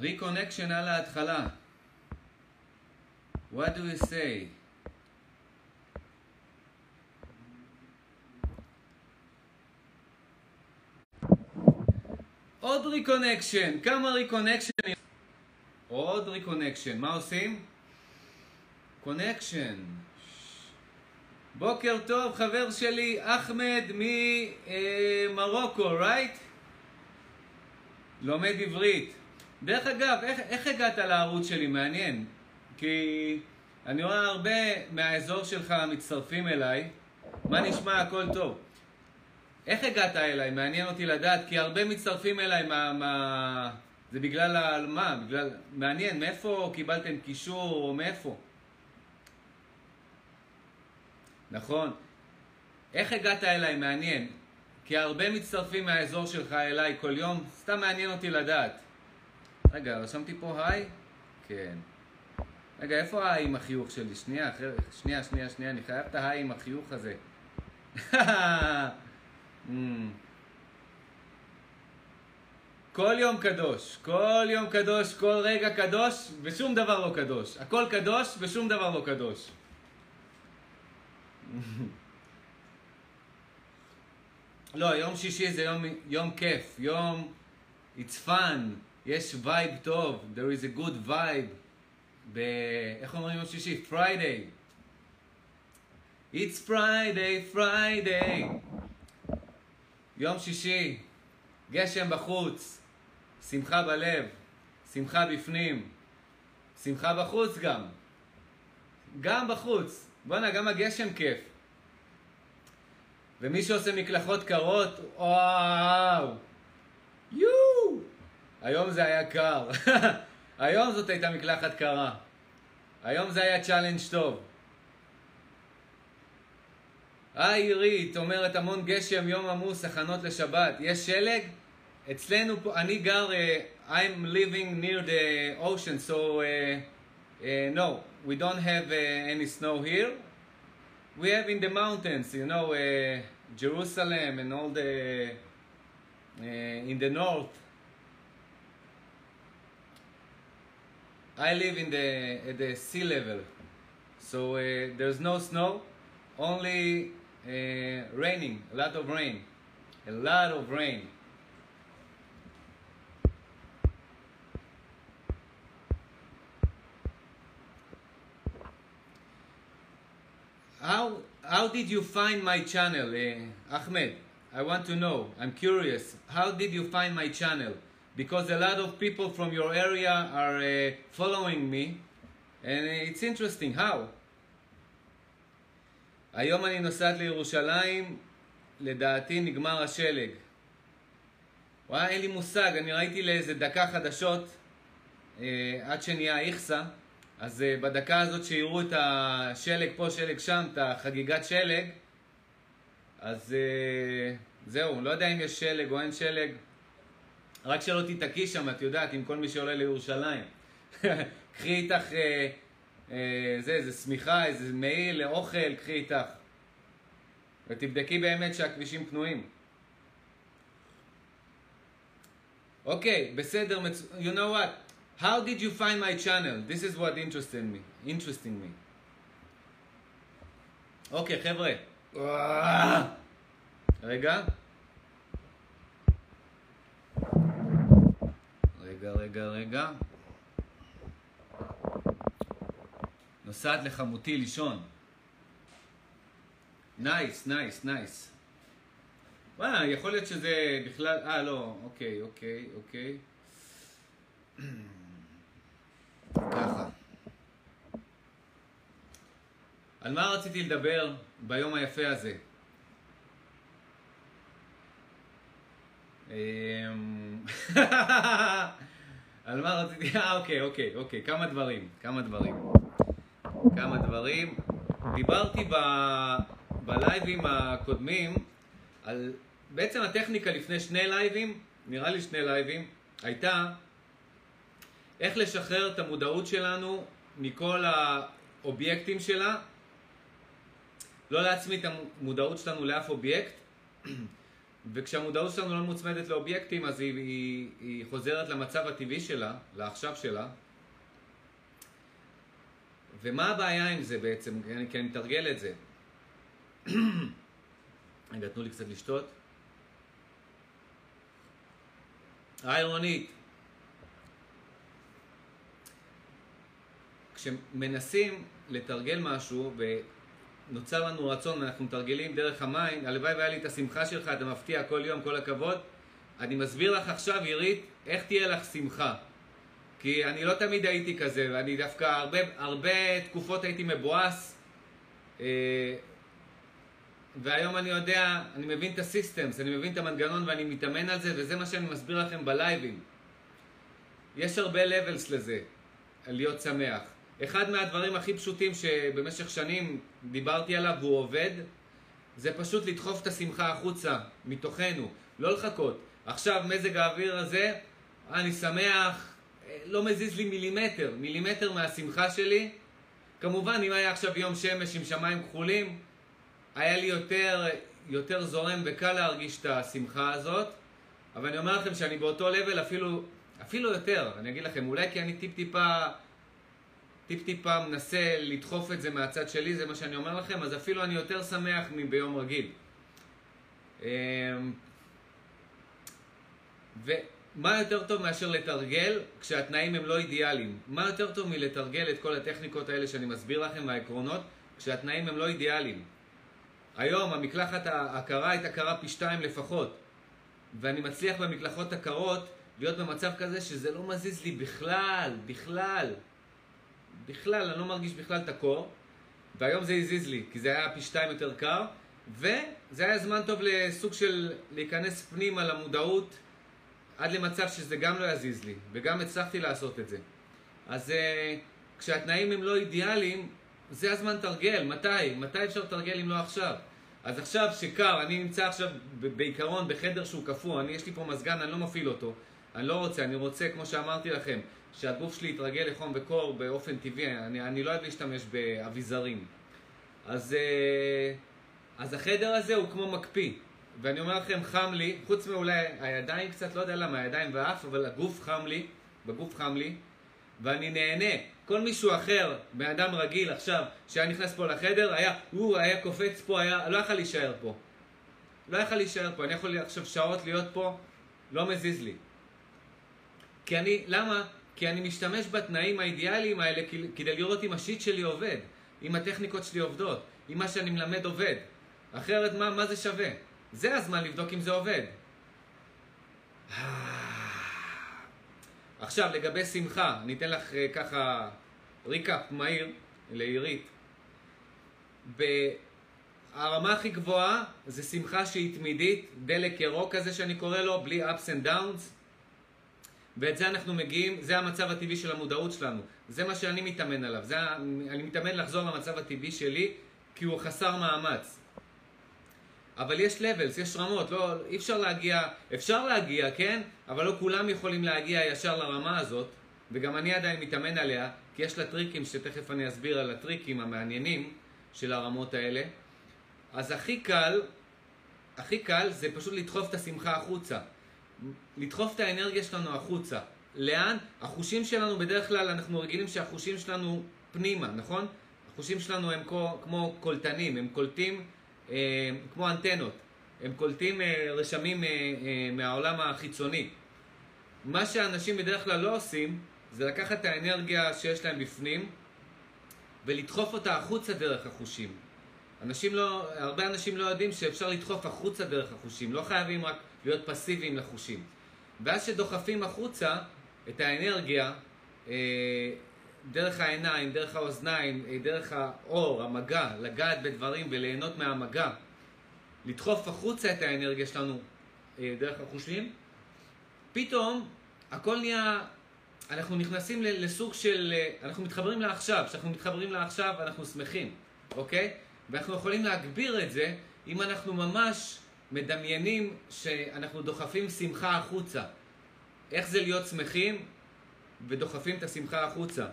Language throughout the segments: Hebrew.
reconnection על ההתחלה. What do you say? עוד reconnection, כמה reconnection ים? עוד reconnection, מה עושים? connection. בוקר טוב, חבר שלי, אחמד ממרוקו, right? לומד עברית. דרך אגב, איך, איך הגעת לערוץ שלי? מעניין. כי אני רואה הרבה מהאזור שלך מצטרפים אליי. מה נשמע? הכל טוב. איך הגעת אליי? מעניין אותי לדעת, כי הרבה מצטרפים אליי מה... מה... זה בגלל ה... מה? בגלל... מעניין, מאיפה קיבלתם קישור או מאיפה? נכון. איך הגעת אליי? מעניין. כי הרבה מצטרפים מהאזור שלך אליי כל יום, סתם מעניין אותי לדעת. רגע, רשמתי פה היי? כן. רגע, איפה ההיי עם החיוך שלי? שנייה. שנייה, שנייה, שנייה, אני חייב את ההיי עם החיוך הזה. כל יום קדוש, כל יום קדוש, כל רגע קדוש, ושום דבר לא קדוש. הכל קדוש ושום דבר לא קדוש. לא, יום שישי זה יום, יום כיף, יום... It's fun, יש וייב טוב, there is a good vibe. ב... איך אומרים יום שישי? Friday. It's Friday, Friday. יום שישי, גשם בחוץ, שמחה בלב, שמחה בפנים, שמחה בחוץ גם. גם בחוץ. בואנה, גם הגשם כיף. ומי שעושה מקלחות קרות, וואו! יואו! היום זה היה קר. היום זאת הייתה מקלחת קרה. היום זה היה challenge טוב. היי עירית, אומרת המון גשם, יום עמוס, הכנות לשבת. יש שלג? אצלנו פה, אני גר, uh, I'm living near the ocean, so uh, uh, no, we don't have uh, any snow here. We have in the mountains, you know, uh, Jerusalem and all the, uh, in the north. I live in the, at the sea level, so uh, there's no snow, only uh, raining, a lot of rain, a lot of rain. How, how did you find my channel, uh, Ahmed? I want to know. I'm curious. How did you find my channel? Because a lot of people from your area are uh, following me, and it's interesting. How? היום אני נוסעת לירושלים, לדעתי נגמר השלג. וואי, אין לי מושג, אני ראיתי לאיזה דקה חדשות, אה, עד שנהיה איכסה, אז אה, בדקה הזאת שיראו את השלג פה, שלג שם, את החגיגת שלג, אז אה, זהו, לא יודע אם יש שלג או אין שלג, רק שלא תיתקעי שם, את יודעת, עם כל מי שעולה לירושלים. קחי איתך... אה, זה, איזה שמיכה, איזה מעיל לאוכל, קחי איתך. ותבדקי באמת שהכבישים פנויים. אוקיי, בסדר, מצ... you know what? How did you find my channel? This is what interested me. interesting me. אוקיי, חבר'ה. רגע. רגע, רגע, רגע. נוסעת לחמותי לישון. nice, nice, nice. וואלה, יכול להיות שזה בכלל... אה, לא, אוקיי, אוקיי, אוקיי. ככה. על מה רציתי לדבר ביום היפה הזה? על מה רציתי... אה, אוקיי, אוקיי, אוקיי, כמה דברים, כמה דברים. כמה דברים. דיברתי ב... בלייבים הקודמים על... בעצם הטכניקה לפני שני לייבים, נראה לי שני לייבים, הייתה איך לשחרר את המודעות שלנו מכל האובייקטים שלה, לא להצמיד את המודעות שלנו לאף אובייקט, וכשהמודעות שלנו לא מוצמדת לאובייקטים, אז היא, היא, היא חוזרת למצב הטבעי שלה, לעכשיו שלה. ומה הבעיה עם זה בעצם? כי אני, כי אני מתרגל את זה. רגע, תנו לי קצת לשתות. היי רונית. כשמנסים לתרגל משהו ונוצר לנו רצון ואנחנו מתרגלים דרך המים, הלוואי והיה לי את השמחה שלך, אתה מפתיע כל יום, כל הכבוד. אני מסביר לך עכשיו, עירית, איך תהיה לך שמחה. כי אני לא תמיד הייתי כזה, ואני דווקא הרבה, הרבה תקופות הייתי מבואס. אה, והיום אני יודע, אני מבין את הסיסטמס, אני מבין את המנגנון ואני מתאמן על זה, וזה מה שאני מסביר לכם בלייבים. יש הרבה לבלס לזה, להיות שמח. אחד מהדברים הכי פשוטים שבמשך שנים דיברתי עליו והוא עובד, זה פשוט לדחוף את השמחה החוצה, מתוכנו, לא לחכות. עכשיו מזג האוויר הזה, אני שמח, לא מזיז לי מילימטר, מילימטר מהשמחה שלי. כמובן, אם היה עכשיו יום שמש עם שמיים כחולים, היה לי יותר, יותר זורם וקל להרגיש את השמחה הזאת, אבל אני אומר לכם שאני באותו לבל אפילו, אפילו יותר, אני אגיד לכם, אולי כי אני טיפ-טיפה, טיפ-טיפה מנסה לדחוף את זה מהצד שלי, זה מה שאני אומר לכם, אז אפילו אני יותר שמח מביום רגיל. אמ, ומה יותר טוב מאשר לתרגל כשהתנאים הם לא אידיאליים? מה יותר טוב מלתרגל את כל הטכניקות האלה שאני מסביר לכם, והעקרונות, כשהתנאים הם לא אידיאליים? היום המקלחת הקרה הייתה קרה פי שתיים לפחות. ואני מצליח במקלחות הקרות להיות במצב כזה שזה לא מזיז לי בכלל, בכלל. בכלל, אני לא מרגיש בכלל את הקור. והיום זה הזיז לי, כי זה היה פי שתיים יותר קר. וזה היה זמן טוב לסוג של להיכנס פנימה למודעות עד למצב שזה גם לא יזיז לי, וגם הצלחתי לעשות את זה. אז uh, כשהתנאים הם לא אידיאליים, זה הזמן לתרגל. מתי? מתי אפשר לתרגל אם לא עכשיו? אז עכשיו שקר, אני נמצא עכשיו בעיקרון בחדר שהוא קפוא, אני יש לי פה מזגן, אני לא מפעיל אותו. אני לא רוצה, אני רוצה, כמו שאמרתי לכם, שהגוף שלי יתרגל לחום וקור באופן טבעי, אני, אני לא אוהב להשתמש באביזרים. אז, אה, אז החדר הזה הוא כמו מקפיא. ואני אומר לכם, חם לי, חוץ מאולי הידיים קצת, לא יודע למה, הידיים והאף, אבל הגוף חם לי, בגוף חם לי, ואני נהנה. כל מישהו אחר, בן אדם רגיל עכשיו, שהיה נכנס פה לחדר, היה, הוא היה קופץ פה, היה, לא יכול להישאר פה. לא יכול להישאר פה, אני יכול עכשיו שעות להיות פה, לא מזיז לי. כי אני, למה? כי אני משתמש בתנאים האידיאליים האלה כדי לראות אם השיט שלי עובד, אם הטכניקות שלי עובדות, אם מה שאני מלמד עובד. אחרת מה, מה זה שווה? זה הזמן לבדוק אם זה עובד. עכשיו, לגבי שמחה, אני אתן לך uh, ככה ריקאפ מהיר לעירית. הרמה הכי גבוהה זה שמחה שהיא תמידית, דלק ירוק כזה שאני קורא לו, בלי ups and downs. ואת זה אנחנו מגיעים, זה המצב הטבעי של המודעות שלנו. זה מה שאני מתאמן עליו. זה, אני מתאמן לחזור למצב הטבעי שלי, כי הוא חסר מאמץ. אבל יש levels, יש רמות, לא, אי אפשר להגיע, אפשר להגיע, כן? אבל לא כולם יכולים להגיע ישר לרמה הזאת, וגם אני עדיין מתאמן עליה, כי יש לה טריקים שתכף אני אסביר על הטריקים המעניינים של הרמות האלה. אז הכי קל, הכי קל זה פשוט לדחוף את השמחה החוצה. לדחוף את האנרגיה שלנו החוצה. לאן? החושים שלנו, בדרך כלל אנחנו רגילים שהחושים שלנו פנימה, נכון? החושים שלנו הם כמו קולטנים, הם קולטים אה, כמו אנטנות. הם קולטים אה, רשמים אה, מהעולם החיצוני. מה שאנשים בדרך כלל לא עושים, זה לקחת את האנרגיה שיש להם בפנים ולדחוף אותה החוצה דרך החושים. אנשים לא, הרבה אנשים לא יודעים שאפשר לדחוף החוצה דרך החושים, לא חייבים רק להיות פסיביים לחושים. ואז שדוחפים החוצה את האנרגיה, דרך העיניים, דרך האוזניים, אה, דרך האור, המגע, לגעת בדברים וליהנות מהמגע, לדחוף החוצה את האנרגיה שלנו אה, דרך החושים, פתאום הכל נהיה, אנחנו נכנסים לסוג של, אה, אנחנו מתחברים לעכשיו, כשאנחנו מתחברים לעכשיו אנחנו שמחים, אוקיי? ואנחנו יכולים להגביר את זה אם אנחנו ממש מדמיינים שאנחנו דוחפים שמחה החוצה. איך זה להיות שמחים ודוחפים את השמחה החוצה?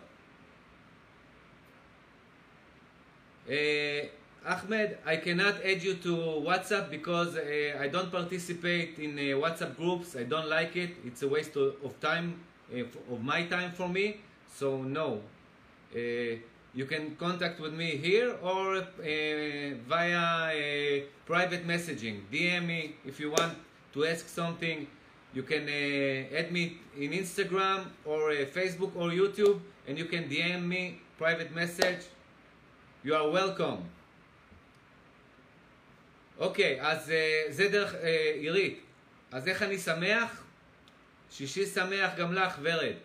אה, Ahmed, I cannot add you to WhatsApp because uh, I don't participate in uh, WhatsApp groups. I don't like it. It's a waste of, time, uh, of my time for me. So no. Uh, you can contact with me here or uh, via uh, private messaging. DM me if you want to ask something. You can uh, add me in Instagram or uh, Facebook or YouTube, and you can DM me private message. You are welcome. אוקיי, אז אה, זה דרך אה, עירית. אז איך אני שמח? שישי שמח גם לך, ורד.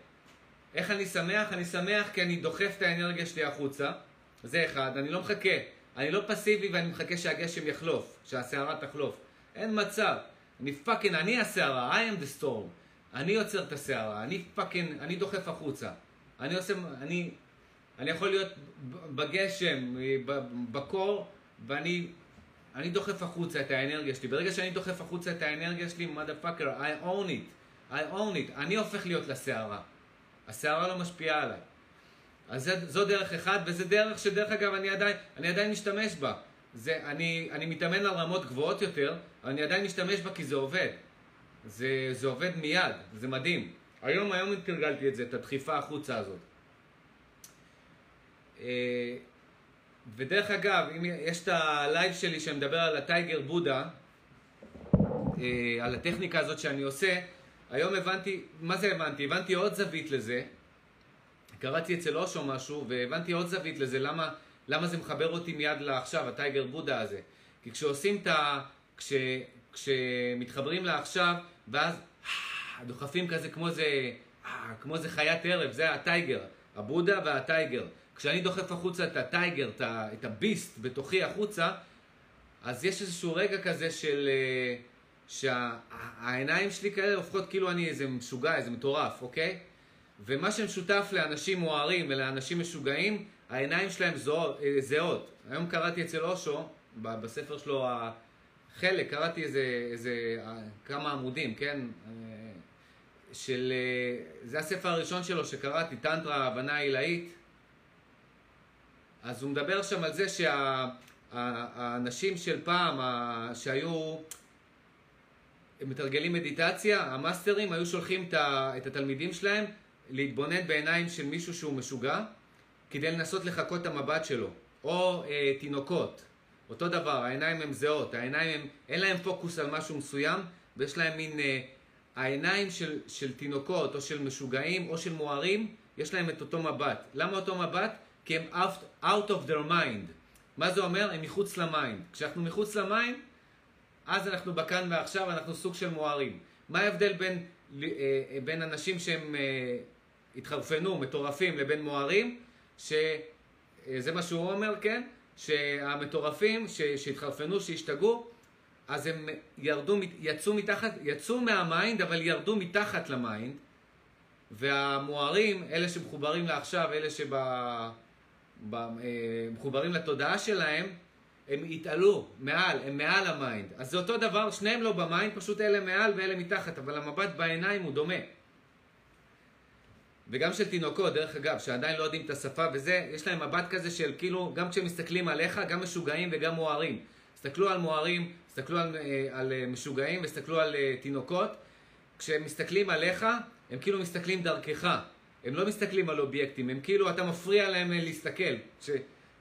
איך אני שמח? אני שמח כי אני דוחף את האנרגיה שלי החוצה. זה אחד. אני לא מחכה. אני לא פסיבי ואני מחכה שהגשם יחלוף, שהסערה תחלוף. אין מצב. אני פאקינג, אני הסערה, I am the storm. אני יוצר את הסערה, אני פאקינג, אני דוחף החוצה. אני עושה, אני, אני יכול להיות בגשם, בקור, ואני אני דוחף החוצה את האנרגיה שלי. ברגע שאני דוחף החוצה את האנרגיה שלי, motherfucker, I own it. I own it. אני הופך להיות לסערה. הסערה לא משפיעה עליי. אז זה, זו דרך אחת, וזה דרך שדרך אגב אני עדיין, אני עדיין משתמש בה. זה, אני, אני מתאמן על רמות גבוהות יותר, אבל אני עדיין משתמש בה כי זה עובד. זה, זה עובד מיד, זה מדהים. היום, היום תרגלתי את זה, את הדחיפה החוצה הזאת. אה, ודרך אגב, אם יש את הלייב שלי שמדבר על ה tiger Buddha, אה, על הטכניקה הזאת שאני עושה, היום הבנתי, מה זה הבנתי? הבנתי עוד זווית לזה. קראתי אצל אושו משהו, והבנתי עוד זווית לזה, למה, למה זה מחבר אותי מיד לעכשיו, הטייגר בודה הזה. כי כשעושים את ה... כש, כשמתחברים לעכשיו, ואז דוחפים כזה כמו זה, כמו זה חיית ערב, זה הטייגר, הבודה והטייגר. כשאני דוחף החוצה את הטייגר, את, הביסט בתוכי החוצה, אז יש איזשהו רגע כזה של... אה, שהעיניים שלי כאלה הופכות כאילו אני איזה משוגע, איזה מטורף, אוקיי? ומה שמשותף לאנשים מוארים ולאנשים משוגעים, העיניים שלהם. אה, זהות. היום קראתי אצל אושו, בספר שלו, חלק, קראתי איזה, איזה אה, כמה עמודים, כן? אה, של... זה הספר הראשון שלו שקראתי, טנטרה, הבנה עילאית. אז הוא מדבר שם על זה שהאנשים של פעם, ה- שהיו מתרגלים מדיטציה, המאסטרים היו שולחים את התלמידים שלהם להתבונן בעיניים של מישהו שהוא משוגע, כדי לנסות לחקות את המבט שלו. או אה, תינוקות, אותו דבר, העיניים הן זהות, העיניים הם, אין להם פוקוס על משהו מסוים, ויש להם מין, אה, העיניים של, של תינוקות, או של משוגעים, או של מוארים, יש להם את אותו מבט. למה אותו מבט? כי הם out, out of their mind. מה זה אומר? הם מחוץ ל mind. כשאנחנו מחוץ ל mind, אז אנחנו בכאן ועכשיו, אנחנו סוג של מוארים. מה ההבדל בין, אה, אה, בין אנשים שהם אה, התחרפנו, מטורפים, לבין מוארים? שזה מה שהוא אומר, כן? שהמטורפים שהתחרפנו, שהשתגעו, אז הם ירדו, יצאו מתחת, יצאו מה mind, אבל ירדו מתחת ל mind. והמוארים, אלה שמחוברים לעכשיו, אלה שמחוברים לתודעה שלהם, הם התעלו מעל, הם מעל ה mind. אז זה אותו דבר, שניהם לא ב mind, פשוט אלה מעל ואלה מתחת, אבל המבט בעיניים הוא דומה. וגם של תינוקות, דרך אגב, שעדיין לא יודעים את השפה וזה, יש להם מבט כזה של כאילו, גם כשהם מסתכלים עליך, גם משוגעים וגם מוארים. הסתכלו על מוארים, הסתכלו על, אה, על אה, משוגעים והסתכלו על אה, תינוקות. כשהם מסתכלים עליך, הם כאילו מסתכלים דרכך. הם לא מסתכלים על אובייקטים, הם כאילו, אתה מפריע להם להסתכל.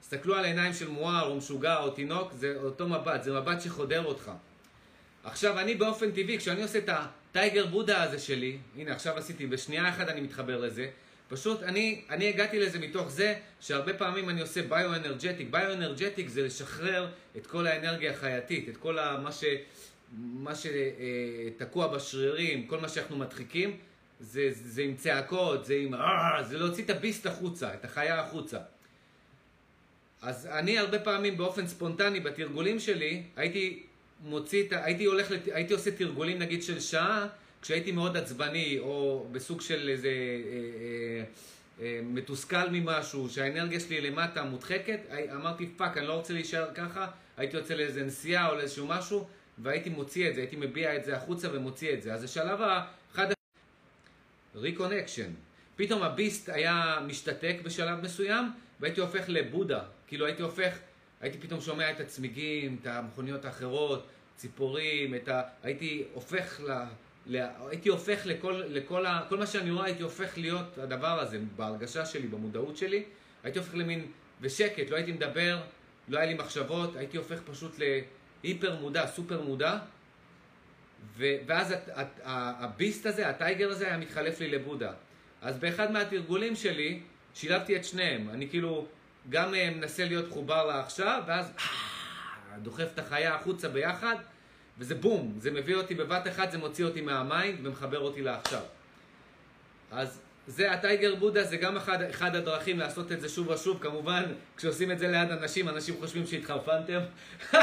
כשהסתכלו על עיניים של מואר או משוגע או תינוק, זה אותו מבט, זה מבט שחודר אותך. עכשיו, אני באופן טבעי, כשאני עושה את הטייגר בודה הזה שלי, הנה עכשיו עשיתי, בשנייה אחת אני מתחבר לזה, פשוט אני, אני הגעתי לזה מתוך זה שהרבה פעמים אני עושה ביו-אנרג'טיק. ביו-אנרג'טיק זה לשחרר את כל האנרגיה החייתית, את כל ה, מה, ש, מה שתקוע בשרירים, כל מה שאנחנו מדחיקים, זה, זה עם צעקות, זה עם... אה, זה להוציא את הביסט החוצה, את החיה החוצה. אז אני הרבה פעמים באופן ספונטני בתרגולים שלי, הייתי מוציא. הייתי הולך, לת... הייתי עושה תרגולים נגיד של שעה, כשהייתי מאוד עצבני, או בסוג של איזה אה, אה, אה, מתוסכל ממשהו, שהאנרגיה שלי למטה מודחקת, אמרתי fuck, אני לא רוצה להישאר ככה, הייתי יוצא לאיזה נסיעה או לאיזשהו משהו, והייתי מוציא את זה, הייתי מביע את זה החוצה ומוציא את זה. אז השלב האחד... reconnection. פתאום הביסט היה משתתק בשלב מסוים, והייתי הופך לבודה. כאילו הייתי הופך, הייתי פתאום שומע את הצמיגים, את המכוניות האחרות, ציפורים, את ה... הייתי הופך ל... ל... הייתי הופך לכל, לכל ה... כל מה שאני רואה, הייתי הופך להיות הדבר הזה, בהרגשה שלי, במודעות שלי. הייתי הופך למין... ושקט, לא הייתי מדבר, לא היה לי מחשבות, הייתי הופך פשוט להיפר מודע, סופר מודע. ו... ואז ה beast הזה, ה tiger הזה, היה מתחלף לי לבודה. אז באחד מהתרגולים שלי, שילבתי את שניהם. אני כאילו גם אה, מנסה להיות מחובר לעכשיו, ואז אה, דוחף את החיה החוצה ביחד, וזה בום, זה מביא אותי בבת אחת, זה מוציא אותי מה mind ומחבר אותי לעכשיו. אז זה ה tiger Buddha, זה גם אחד, אחד הדרכים לעשות את זה שוב ושוב. כמובן, כשעושים את זה ליד אנשים, אנשים חושבים שהתחרפנתם.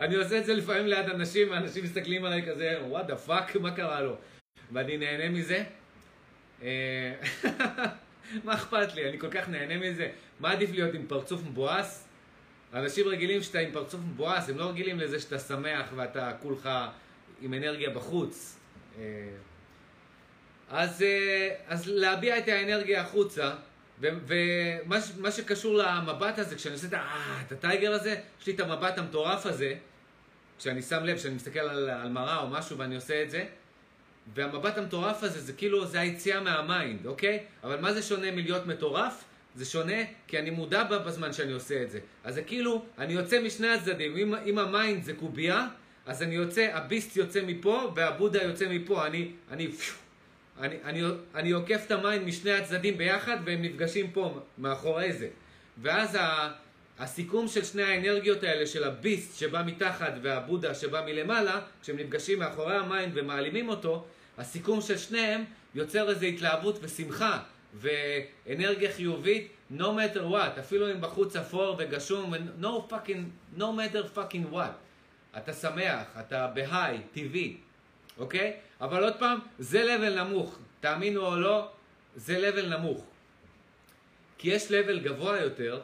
אני עושה את זה לפעמים ליד אנשים, ואנשים מסתכלים עליי כזה, what the fuck, מה קרה לו? ואני נהנה מזה. אה, מה אכפת לי? אני כל כך נהנה מזה. מה עדיף להיות עם פרצוף מבואס? אנשים רגילים שאתה עם פרצוף מבואס, הם לא רגילים לזה שאתה שמח ואתה כולך עם אנרגיה בחוץ. אה, אז, אה, אז להביע את האנרגיה החוצה, ומה שקשור למבט הזה, כשאני עושה את, את ה tiger הזה, יש לי את המבט המטורף הזה, כשאני שם לב, כשאני מסתכל על, על מראה או משהו ואני עושה את זה, והמבט המטורף הזה, זה כאילו, זה היציאה מה mind, אוקיי? אבל מה זה שונה מלהיות מטורף? זה שונה כי אני מודע בזמן שאני עושה את זה. אז זה כאילו, אני יוצא משני הצדדים. אם, אם ה mind זה קובייה, אז אני יוצא, ה beast יוצא מפה והבודה יוצא מפה. אני, אני, אני, אני, אני עוקף את ה mind משני הצדדים ביחד והם נפגשים פה, מאחורי זה. ואז ה, הסיכום של שני האנרגיות האלה, של ה beast שבא מתחת והבודה שבא מלמעלה, כשהם נפגשים מאחורי ה mind ומעלימים אותו, הסיכום של שניהם יוצר איזו התלהבות ושמחה ואנרגיה חיובית, no matter what, אפילו אם בחוץ אפור וגשום, no fucking, no matter fucking what. אתה שמח, אתה ב high, טבעי, אוקיי? אבל עוד פעם, זה level נמוך, תאמינו או לא, זה level נמוך. כי יש level גבוה יותר,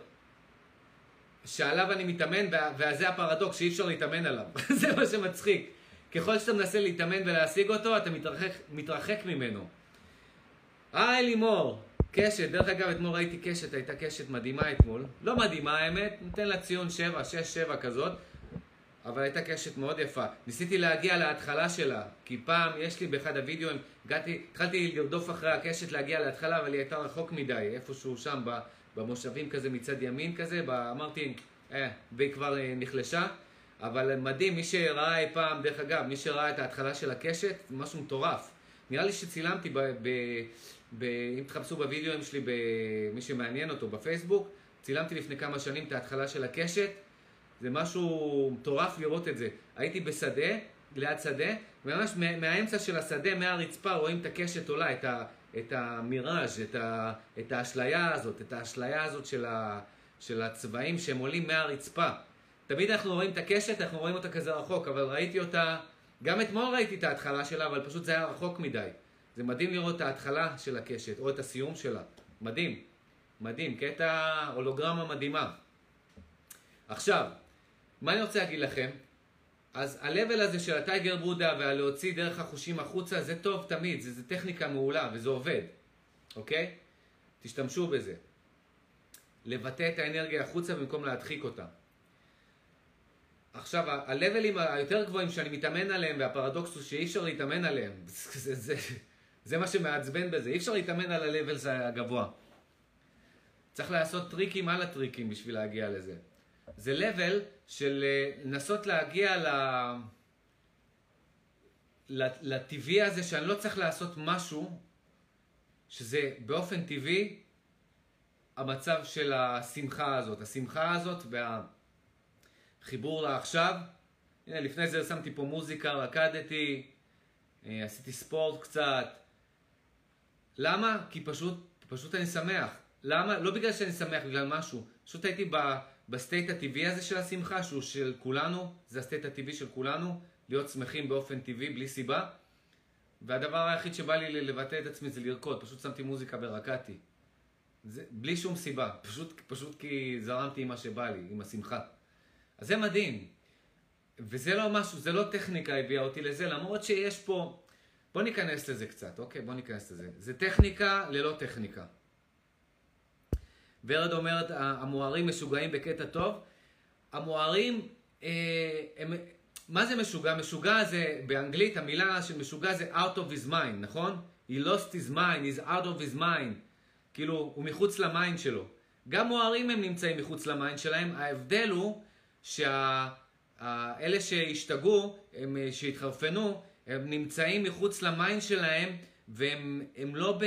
שעליו אני מתאמן, וזה הפרדוקס, שאי אפשר להתאמן עליו. זה מה שמצחיק. ככל שאתה מנסה להתאמן ולהשיג אותו, אתה מתרחק, מתרחק ממנו. היי לימור, קשת, דרך אגב אתמול ראיתי קשת, הייתה קשת מדהימה אתמול. לא מדהימה האמת, ניתן לה ציון 7, 6, 7 כזאת, אבל הייתה קשת מאוד יפה. ניסיתי להגיע להתחלה שלה, כי פעם, יש לי באחד הווידאוים, הגעתי, התחלתי לרדוף אחרי הקשת להגיע להתחלה, אבל היא הייתה רחוק מדי, איפשהו שם במושבים כזה מצד ימין כזה, אמרתי, אה, והיא כבר אה, נחלשה. אבל מדהים, מי שראה אי פעם, דרך אגב, מי שראה את ההתחלה של הקשת, משהו מטורף. נראה לי שצילמתי, ב, ב, ב, אם תחפשו בווידאוים שלי, מי שמעניין אותו, בפייסבוק, צילמתי לפני כמה שנים את ההתחלה של הקשת. זה משהו מטורף לראות את זה. הייתי בשדה, ליד שדה, וממש מהאמצע של השדה, מהרצפה, רואים את הקשת עולה, את, ה, את המיראז', את, ה, את האשליה הזאת, את האשליה הזאת של, ה, של הצבעים שהם עולים מהרצפה. תמיד אנחנו רואים את הקשת, אנחנו רואים אותה כזה רחוק, אבל ראיתי אותה, גם אתמול ראיתי את ההתחלה שלה, אבל פשוט זה היה רחוק מדי. זה מדהים לראות את ההתחלה של הקשת, או את הסיום שלה. מדהים. מדהים, קטע הולוגרמה מדהימה. עכשיו, מה אני רוצה להגיד לכם? אז ה-level הזה של הטייגר בודה והלהוציא דרך החושים החוצה, זה טוב תמיד, זה, זה טכניקה מעולה וזה עובד, אוקיי? תשתמשו בזה. לבטא את האנרגיה החוצה במקום להדחיק אותה. עכשיו, הלבלים היותר גבוהים שאני מתאמן עליהם, והפרדוקס הוא שאי אפשר להתאמן עליהם. זה, זה, זה מה שמעצבן בזה, אי אפשר להתאמן על הלבלס הגבוה. צריך לעשות טריקים על הטריקים בשביל להגיע לזה. זה לבל של אה, לנסות להגיע ל... לטבעי הזה שאני לא צריך לעשות משהו שזה באופן טבעי המצב של השמחה הזאת. השמחה הזאת וה... חיבור לעכשיו. הנה, לפני זה שמתי פה מוזיקה, רקדתי, אה, עשיתי ספורט קצת. למה? כי פשוט, פשוט אני שמח. למה? לא בגלל שאני שמח, בגלל משהו. פשוט הייתי ב state הטבעי הזה של השמחה, שהוא של כולנו, זה ה state הטבעי של כולנו, להיות שמחים באופן טבעי, בלי סיבה. והדבר היחיד שבא לי לבטא את עצמי זה לרקוד, פשוט שמתי מוזיקה ורקדתי. זה, בלי שום סיבה, פשוט, פשוט כי זרמתי עם מה שבא לי, עם השמחה. אז זה מדהים. וזה לא משהו, זה לא טכניקה הביאה אותי לזה, למרות שיש פה... בוא ניכנס לזה קצת, אוקיי? בוא ניכנס לזה. זה טכניקה ללא טכניקה. ורד אומרת, המוארים משוגעים בקטע טוב. המוארים, אה, הם, מה זה משוגע? משוגע זה, באנגלית המילה של משוגע זה out of his mind, נכון? He lost his mind, he's out of his mind. כאילו, הוא מחוץ ל mind שלו. גם מוארים הם נמצאים מחוץ ל mind שלהם, ההבדל הוא שאלה שהשתגעו, הם, שהתחרפנו, הם נמצאים מחוץ ל mind שלהם והם הם לא, ב,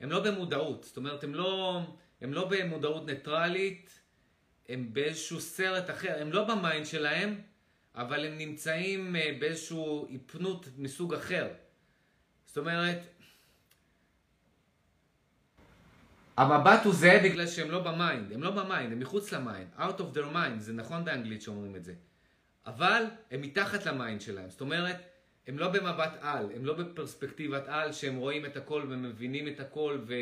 הם לא במודעות. זאת אומרת, הם לא, הם לא במודעות ניטרלית, הם באיזשהו סרט אחר, הם לא ב mind שלהם, אבל הם נמצאים אה, באיזשהו היפנוט מסוג אחר. זאת אומרת, המבט הוא זה בגלל שהם לא ב mind, הם לא ב mind, הם מחוץ ל mind, out of their mind, זה נכון באנגלית שאומרים את זה. אבל הם מתחת ל mind שלהם, זאת אומרת, הם לא במבט על, הם לא בפרספקטיבת על שהם רואים את הכל ומבינים את הכל ו...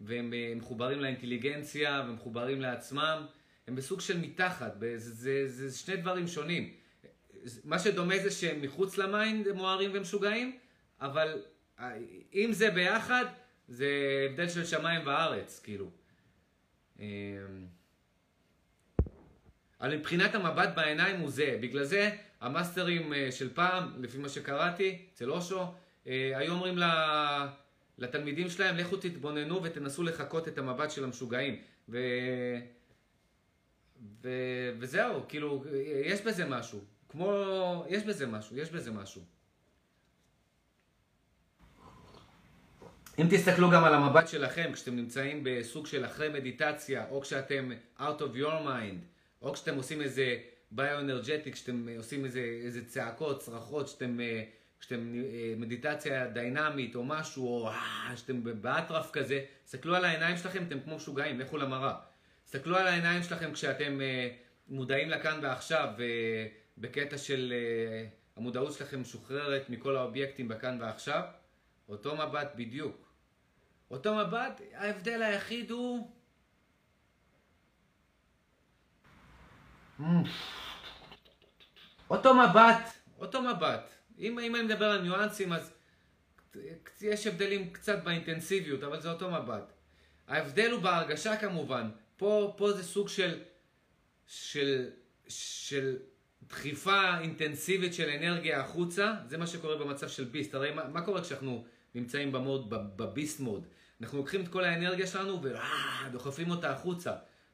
והם אה, מחוברים לאינטליגנציה ומחוברים לעצמם, הם בסוג של מתחת, זה, זה, זה שני דברים שונים. מה שדומה זה שהם מחוץ ל mind הם מוארים ומשוגעים, אבל אה, אם זה ביחד, זה הבדל של שמיים וארץ, כאילו. אמ, אבל מבחינת המבט בעיניים הוא זה. בגלל זה המאסטרים אה, של פעם, לפי מה שקראתי, אצל אושו, אה, היו אומרים לתלמידים שלהם, לכו תתבוננו ותנסו לחקות את המבט של המשוגעים. ו... ו... וזהו, כאילו, יש בזה משהו. כמו, יש בזה משהו, יש בזה משהו. אם תסתכלו גם על המבט שלכם כשאתם נמצאים בסוג של אחרי מדיטציה, או כשאתם out of your mind, או כשאתם עושים איזה ביו-אנרג'טיק, כשאתם עושים איזה, איזה צעקות, צרחות, כשאתם, כשאתם מדיטציה דיינמית או משהו, או שאתם באטרף כזה, תסתכלו על העיניים שלכם, אתם כמו משוגעים, לכו למראה. תסתכלו על העיניים שלכם כשאתם מודעים לכאן ועכשיו, בקטע של המודעות שלכם משוחררת מכל האובייקטים בכאן ועכשיו, אותו מבט בדיוק. אותו מבט, ההבדל היחיד הוא... אותו מבט, אותו מבט. אם, אם אני מדבר על ניואנסים, אז יש הבדלים קצת באינטנסיביות, אבל זה אותו מבט. ההבדל הוא בהרגשה כמובן. פה, פה זה סוג של, של, של דחיפה אינטנסיבית של אנרגיה החוצה. זה מה שקורה במצב של ביסט. הרי מה, מה קורה כשאנחנו נמצאים במוד, בביסט מוד? אנחנו לוקחים את כל האנרגיה שלנו ודוחפים אותה החוצה.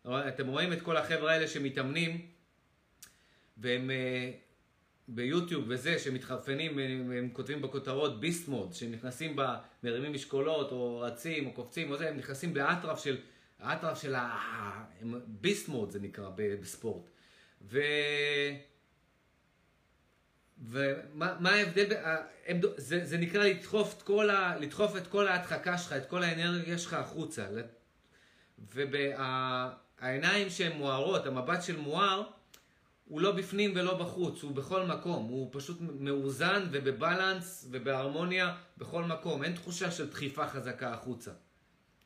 אתם רואים את כל החבר'ה האלה שמתאמנים, והם אה, ביוטיוב וזה, שמתחרפנים, הם, הם כותבים בכותרות ביסט מוד, שהם נכנסים ב... מרימים משקולות, או רצים, או קופצים, או זה, הם נכנסים באטרף של, האטרף של ה... ביסט מוד זה נקרא בספורט. ו... ומה ההבדל, זה, זה נקרא לדחוף את, כל ה, לדחוף את כל ההדחקה שלך, את כל האנרגיה שלך החוצה. והעיניים שהן מוארות, המבט של מואר, הוא לא בפנים ולא בחוץ, הוא בכל מקום, הוא פשוט מאוזן ובבלנס ובהרמוניה בכל מקום, אין תחושה של דחיפה חזקה החוצה.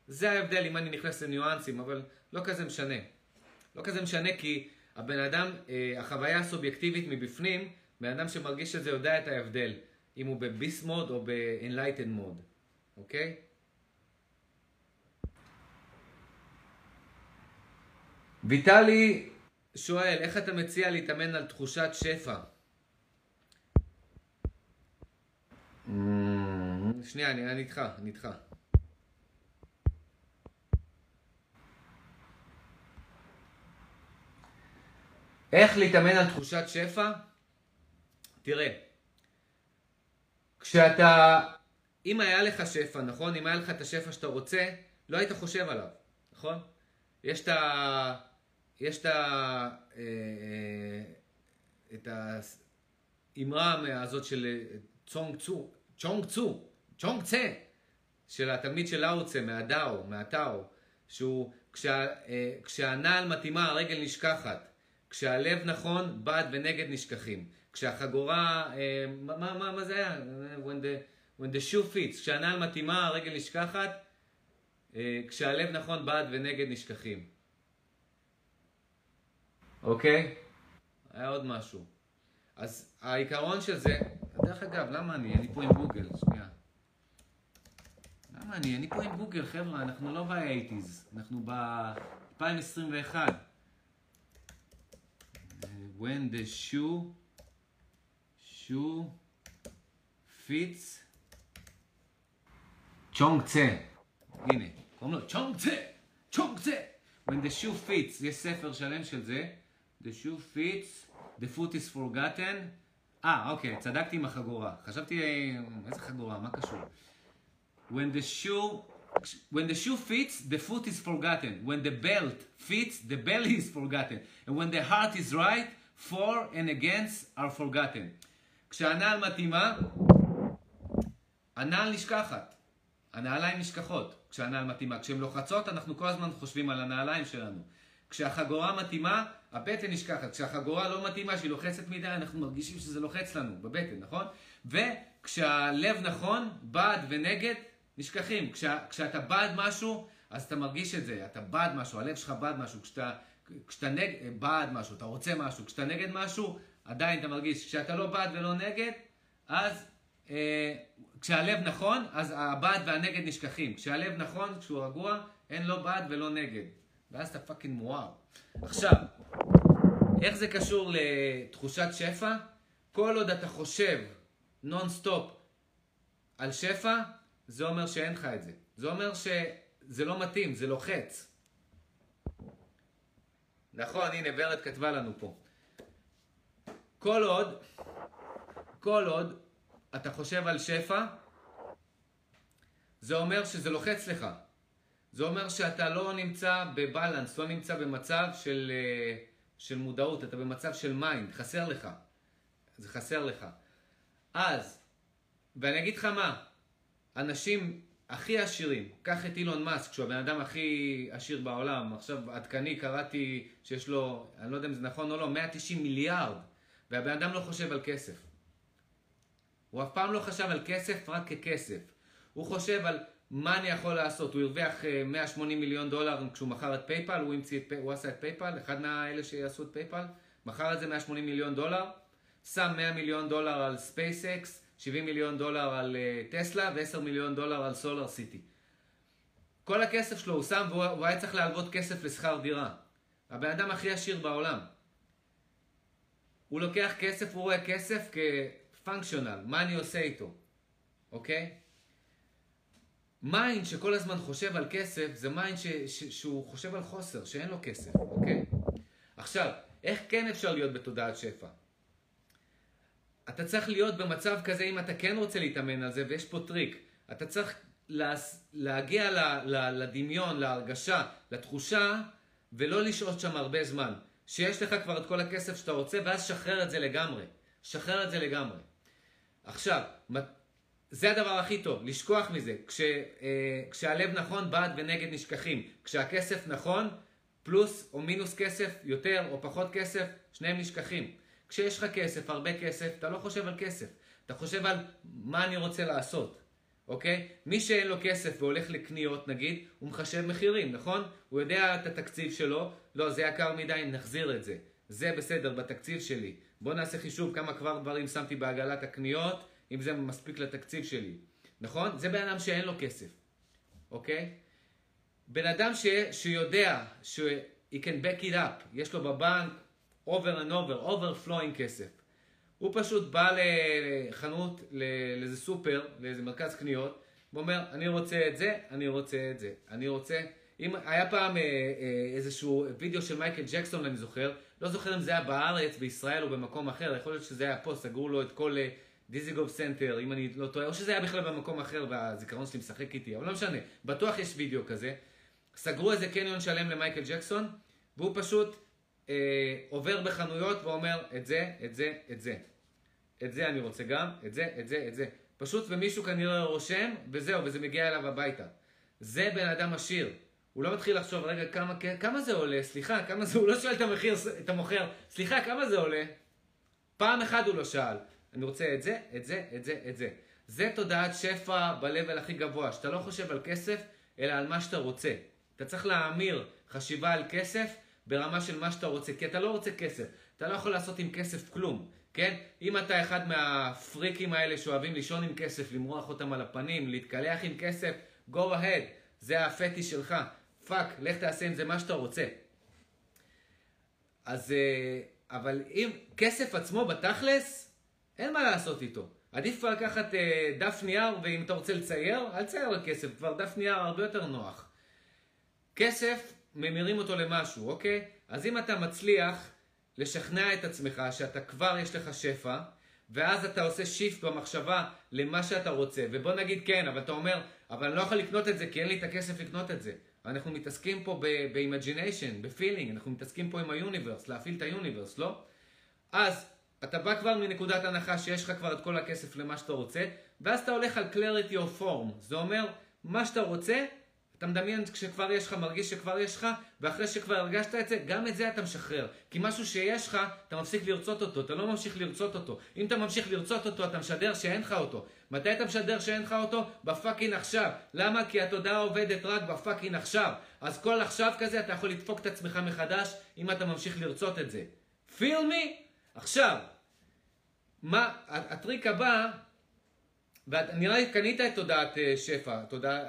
זה ההבדל אם אני נכנס לניואנסים, אבל לא כזה משנה. לא כזה משנה כי הבן אדם, אה, החוויה הסובייקטיבית מבפנים, בן אדם שמרגיש את זה יודע את ההבדל, אם הוא בביס מוד או ב-enlightened מוד, אוקיי? ויטלי שואל, איך אתה מציע להתאמן על תחושת שפע? Mm, שנייה, אני, אני איתך, אני איתך. איך להתאמן על תחושת שפע? תראה, כשאתה, אם היה לך שפע, נכון? אם היה לך את השפע שאתה רוצה, לא היית חושב עליו, נכון? יש את ה... יש את ה... אה, אה, את האמרה הזאת של צונג צו, צ'ונג צו, צ'ונג צה, של התלמיד של לאוצה, מהדאו, מהטאו, שהוא, כשה, אה, כשהנעל מתאימה הרגל נשכחת, כשהלב נכון, בד ונגד נשכחים. כשהחגורה, אה, מה, מה, מה זה היה? When the, when the shoe fits, כשהנעל מתאימה, הרגל נשכחת, אה, כשהלב נכון, בעד ונגד נשכחים. אוקיי? היה עוד משהו. אז העיקרון של זה, דרך אגב, למה אני? אני פה עם גוגל, שנייה. למה אני? אני פה עם גוגל, חבר'ה, אנחנו לא ב-80's, אנחנו ב-2021. When the shoe, shoe fits, צ'ונג צה. הנה, קוראים לו צ'ונג צה, צ'ונג צה. When the shoe fits, יש ספר שלם של זה. The shoe fits, the foot is forgotten. אה, אוקיי, צדקתי עם החגורה. חשבתי, אה, איזה חגורה, מה קשור? When the shoe, when the shoe fits, the foot is forgotten. When the belt fits, the belly is forgotten. And when the heart is right, for and against are forgotten. כשהנעל מתאימה, הנעל נשכחת. הנעליים נשכחות כשהנעל מתאימה. כשהן לוחצות, אנחנו כל הזמן חושבים על הנעליים שלנו. כשהחגורה מתאימה, הבטן נשכחת. כשהחגורה לא מתאימה, שהיא לוחצת מדי, אנחנו מרגישים שזה לוחץ לנו בבטן, נכון? וכשהלב נכון, בעד ונגד, נשכחים. כשה, כשאתה בעד משהו, אז אתה מרגיש את זה. אתה בעד משהו, הלב שלך בעד משהו. כשאתה, כשאתה נג, בעד משהו, אתה רוצה משהו. כשאתה נגד משהו, עדיין אתה מרגיש. כשאתה לא בעד ולא נגד, אז אה, כשהלב נכון, אז הבעד והנגד נשכחים. כשהלב נכון, כשהוא רגוע, אין לו בעד ולא נגד. ואז אתה fucking מואר. עכשיו, איך זה קשור לתחושת שפע? כל עוד אתה חושב נונסטופ על שפע, זה אומר שאין לך את זה. זה אומר שזה לא מתאים, זה לוחץ. נכון, הנה ורד כתבה לנו פה. כל עוד, כל עוד אתה חושב על שפע, זה אומר שזה לוחץ לך. זה אומר שאתה לא נמצא ב balance, לא נמצא במצב של, אה, של מודעות, אתה במצב של mind, חסר לך. זה חסר לך. אז, ואני אגיד לך מה, אנשים הכי עשירים, קח את אילון מאסק, שהוא הבן אדם הכי עשיר בעולם, עכשיו עדכני קראתי שיש לו, אני לא יודע אם זה נכון או לא, 190 מיליארד, והבן אדם לא חושב על כסף. הוא אף פעם לא חשב על כסף רק ככסף. הוא חושב על מה אני יכול לעשות. הוא הרוויח 180 אה, מיליון דולר כשהוא מכר את פייפל, הוא, את, הוא עשה את פייפל, אחד מהאלה שעשו את פייפל, מכר את זה 180 מיליון דולר, שם 100 מיליון דולר על ספייסקס, 70 מיליון דולר על uh, טסלה ו-10 מיליון דולר על סולר סיטי. כל הכסף שלו הוא שם והוא היה צריך להלוות כסף לשכר דירה. הבן אדם הכי עשיר בעולם. הוא לוקח כסף, הוא רואה כסף כ functional, מה אני עושה איתו, אוקיי? mind שכל הזמן חושב על כסף, זה mind ש, ש, שהוא חושב על חוסר, שאין לו כסף, אוקיי? עכשיו, איך כן אפשר להיות בתודעת שפע? אתה צריך להיות במצב כזה אם אתה כן רוצה להתאמן על זה, ויש פה טריק. אתה צריך לה, להגיע ל, ל, לדמיון, להרגשה, לתחושה, ולא לשהות שם הרבה זמן. שיש לך כבר את כל הכסף שאתה רוצה, ואז שחרר את זה לגמרי. שחרר את זה לגמרי. עכשיו, זה הדבר הכי טוב, לשכוח מזה. כש, אה, כשהלב נכון, בעד ונגד נשכחים. כשהכסף נכון, פלוס או מינוס כסף, יותר או פחות כסף, שניהם נשכחים. כשיש לך כסף, הרבה כסף, אתה לא חושב על כסף. אתה חושב על מה אני רוצה לעשות, אוקיי? מי שאין לו כסף והולך לקניות, נגיד, הוא מחשב מחירים, נכון? הוא יודע את התקציב שלו, לא, זה יקר מדי, נחזיר את זה. זה בסדר, בתקציב שלי. בוא נעשה חישוב כמה כבר דברים שמתי בעגלת הקניות. אם זה מספיק לתקציב שלי, נכון? זה בן אדם שאין לו כסף, אוקיי? בן אדם ש, שיודע ש- he can back it up, יש לו בבנק over and over, overflowing כסף. הוא פשוט בא לחנות, לאיזה סופר, לאיזה מרכז קניות, ואומר, אני רוצה את זה, אני רוצה את זה, אני רוצה... אם היה פעם אה, אה, איזשהו וידאו של מייקל ג'קסון, אני זוכר, לא זוכר אם זה היה בארץ, בישראל או במקום אחר, יכול להיות שזה היה פה, סגרו לו את כל... דיזיגוב סנטר, אם אני לא טועה, או שזה היה בכלל במקום אחר והזיכרון שלי משחק איתי, אבל לא משנה, בטוח יש וידאו כזה. סגרו איזה קניון שלם למייקל ג'קסון, והוא פשוט אה, עובר בחנויות ואומר, את זה, את זה, את זה. את זה אני רוצה גם, את זה, את זה, את זה. פשוט ומישהו כנראה רושם, וזהו, וזה מגיע אליו הביתה. זה בן אדם עשיר. הוא לא מתחיל לחשוב, רגע, כמה, כמה זה עולה? סליחה, כמה זה, הוא לא שואל את המחיר, את המוכר, סליחה, כמה זה עולה? פעם אחת הוא לא שאל. אני רוצה את זה, את זה, את זה, את זה. זה תודעת שפע ב-level הכי גבוה, שאתה לא חושב על כסף, אלא על מה שאתה רוצה. אתה צריך להמיר חשיבה על כסף ברמה של מה שאתה רוצה, כי אתה לא רוצה כסף. אתה לא יכול לעשות עם כסף כלום, כן? אם אתה אחד מהפריקים האלה שאוהבים לישון עם כסף, למרוח אותם על הפנים, להתקלח עם כסף, go ahead, זה הפטיש שלך. Fuck, לך תעשה עם זה מה שאתה רוצה. אז, אה, אבל אם כסף עצמו בתכלס, אין מה לעשות איתו. עדיף כבר לקחת אה, דף נייר, ואם אתה רוצה לצייר, אל תצייר על כסף, כבר דף נייר הרבה יותר נוח. כסף, ממירים אותו למשהו, אוקיי? אז אם אתה מצליח לשכנע את עצמך שאתה כבר יש לך שפע, ואז אתה עושה shift במחשבה למה שאתה רוצה, ובוא נגיד כן, אבל אתה אומר, אבל אני לא יכול לקנות את זה כי אין לי את הכסף לקנות את זה. אנחנו מתעסקים פה ב-imagination, ב feeling, אנחנו מתעסקים פה עם ה universe, להפעיל את ה universe, לא? אז אתה בא כבר מנקודת הנחה שיש לך כבר את כל הכסף למה שאתה רוצה, ואז אתה הולך על clarity of form. זה אומר, מה שאתה רוצה, אתה מדמיין כשכבר יש לך, מרגיש שכבר יש לך, ואחרי שכבר הרגשת את זה, גם את זה אתה משחרר. כי משהו שיש לך, אתה מפסיק לרצות אותו, אתה לא ממשיך לרצות אותו. אם אתה ממשיך לרצות אותו, אתה משדר שאין לך אותו. מתי אתה משדר שאין לך אותו? ב fucking עכשיו. למה? כי התודעה עובדת רק ב fucking עכשיו. אז כל עכשיו כזה, אתה יכול לדפוק את עצמך מחדש, אם אתה ממשיך לרצות את זה. Feel me? עכשיו, מה, הטריק הבא, ונראה לי קנית את תודעת אה, שפע,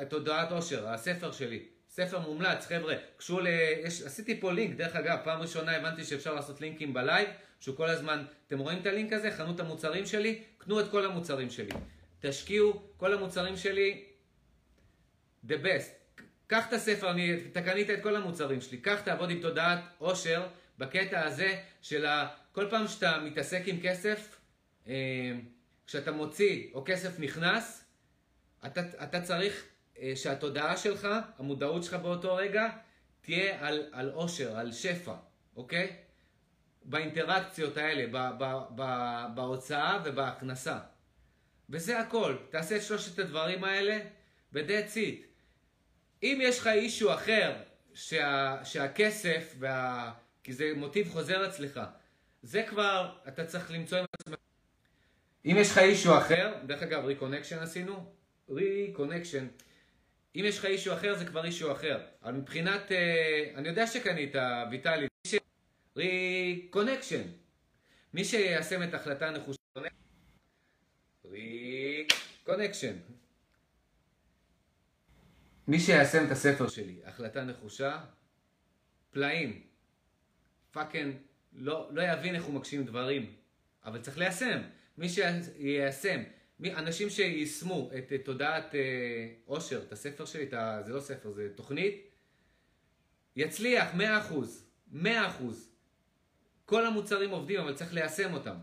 את תודעת עושר, הספר שלי. ספר מומלץ, חבר'ה, קשור ל... יש, עשיתי פה לינק, דרך אגב, פעם ראשונה הבנתי שאפשר לעשות לינקים בלייב, שהוא כל הזמן, אתם רואים את הלינק הזה? חנות המוצרים שלי? קנו את כל המוצרים שלי. תשקיעו, כל המוצרים שלי, the best. קח את הספר, אני, אתה קנית את כל המוצרים שלי, קח תעבוד עם תודעת עושר בקטע הזה של ה... כל פעם שאתה מתעסק עם כסף, אה, כשאתה מוציא או כסף נכנס, אתה, אתה צריך אה, שהתודעה שלך, המודעות שלך באותו רגע, תהיה על, על עושר, על שפע, אוקיי? באינטראקציות האלה, ב, ב, ב, בהוצאה ובהכנסה. וזה הכל. תעשה את שלושת הדברים האלה, ו-that's it. אם יש לך אישו אחר, שה, שהכסף, וה, כי זה מוטיב חוזר אצלך, זה כבר, אתה צריך למצוא עם עצמך. אם יש לך אישו אחר, דרך אגב, reconnection עשינו, reconnection. אם יש לך issue אחר, זה כבר issue אחר. אבל מבחינת, אה, אני יודע שקנית, ויטלי, reconnection. מי שיישם את החלטה נחושה, reconnection. מי שיישם את הספר שלי, החלטה נחושה, פלאים. פאקינג לא, לא יבין איך הוא מגשים דברים, אבל צריך ליישם. מי שיישם, מי, אנשים שיישמו את, את תודעת אה, עושר, את הספר שלי, את ה, זה לא ספר, זה תוכנית, יצליח 100%, 100%. כל המוצרים עובדים, אבל צריך ליישם אותם.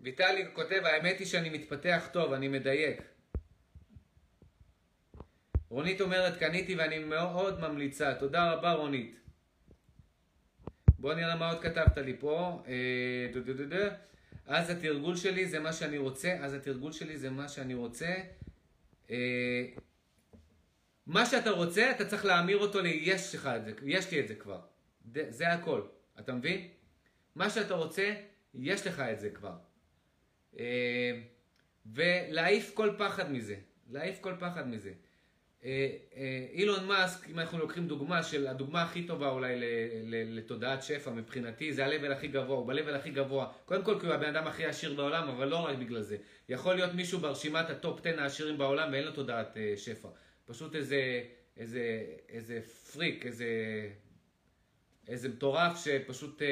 ויטלי כותב, האמת היא שאני מתפתח טוב, אני מדייק. רונית אומרת, קניתי ואני מאוד ממליצה. תודה רבה, רונית. בוא נראה מה עוד כתבת לי פה. אה, אז התרגול שלי זה מה שאני רוצה, אז התרגול שלי זה מה שאני רוצה. אה, מה שאתה רוצה, אתה צריך להמיר אותו ל-יש לך את זה, יש לי את זה כבר. זה הכל, אתה מבין? מה שאתה רוצה, יש לך את זה כבר. אה, ולהעיף כל פחד מזה, להעיף כל פחד מזה. אה, אה, אילון מאסק, אם אנחנו לוקחים דוגמה של הדוגמה הכי טובה אולי לתודעת שפע מבחינתי, זה ה-level הכי גבוה, הוא ב-level הכי גבוה. קודם כל כי הוא הבן אדם הכי עשיר בעולם, אבל לא רק בגלל זה. יכול להיות מישהו ברשימת ה top 10 העשירים בעולם ואין לו תודעת אה, שפע. פשוט איזה, איזה, איזה פריק, איזה, איזה מטורף שפשוט,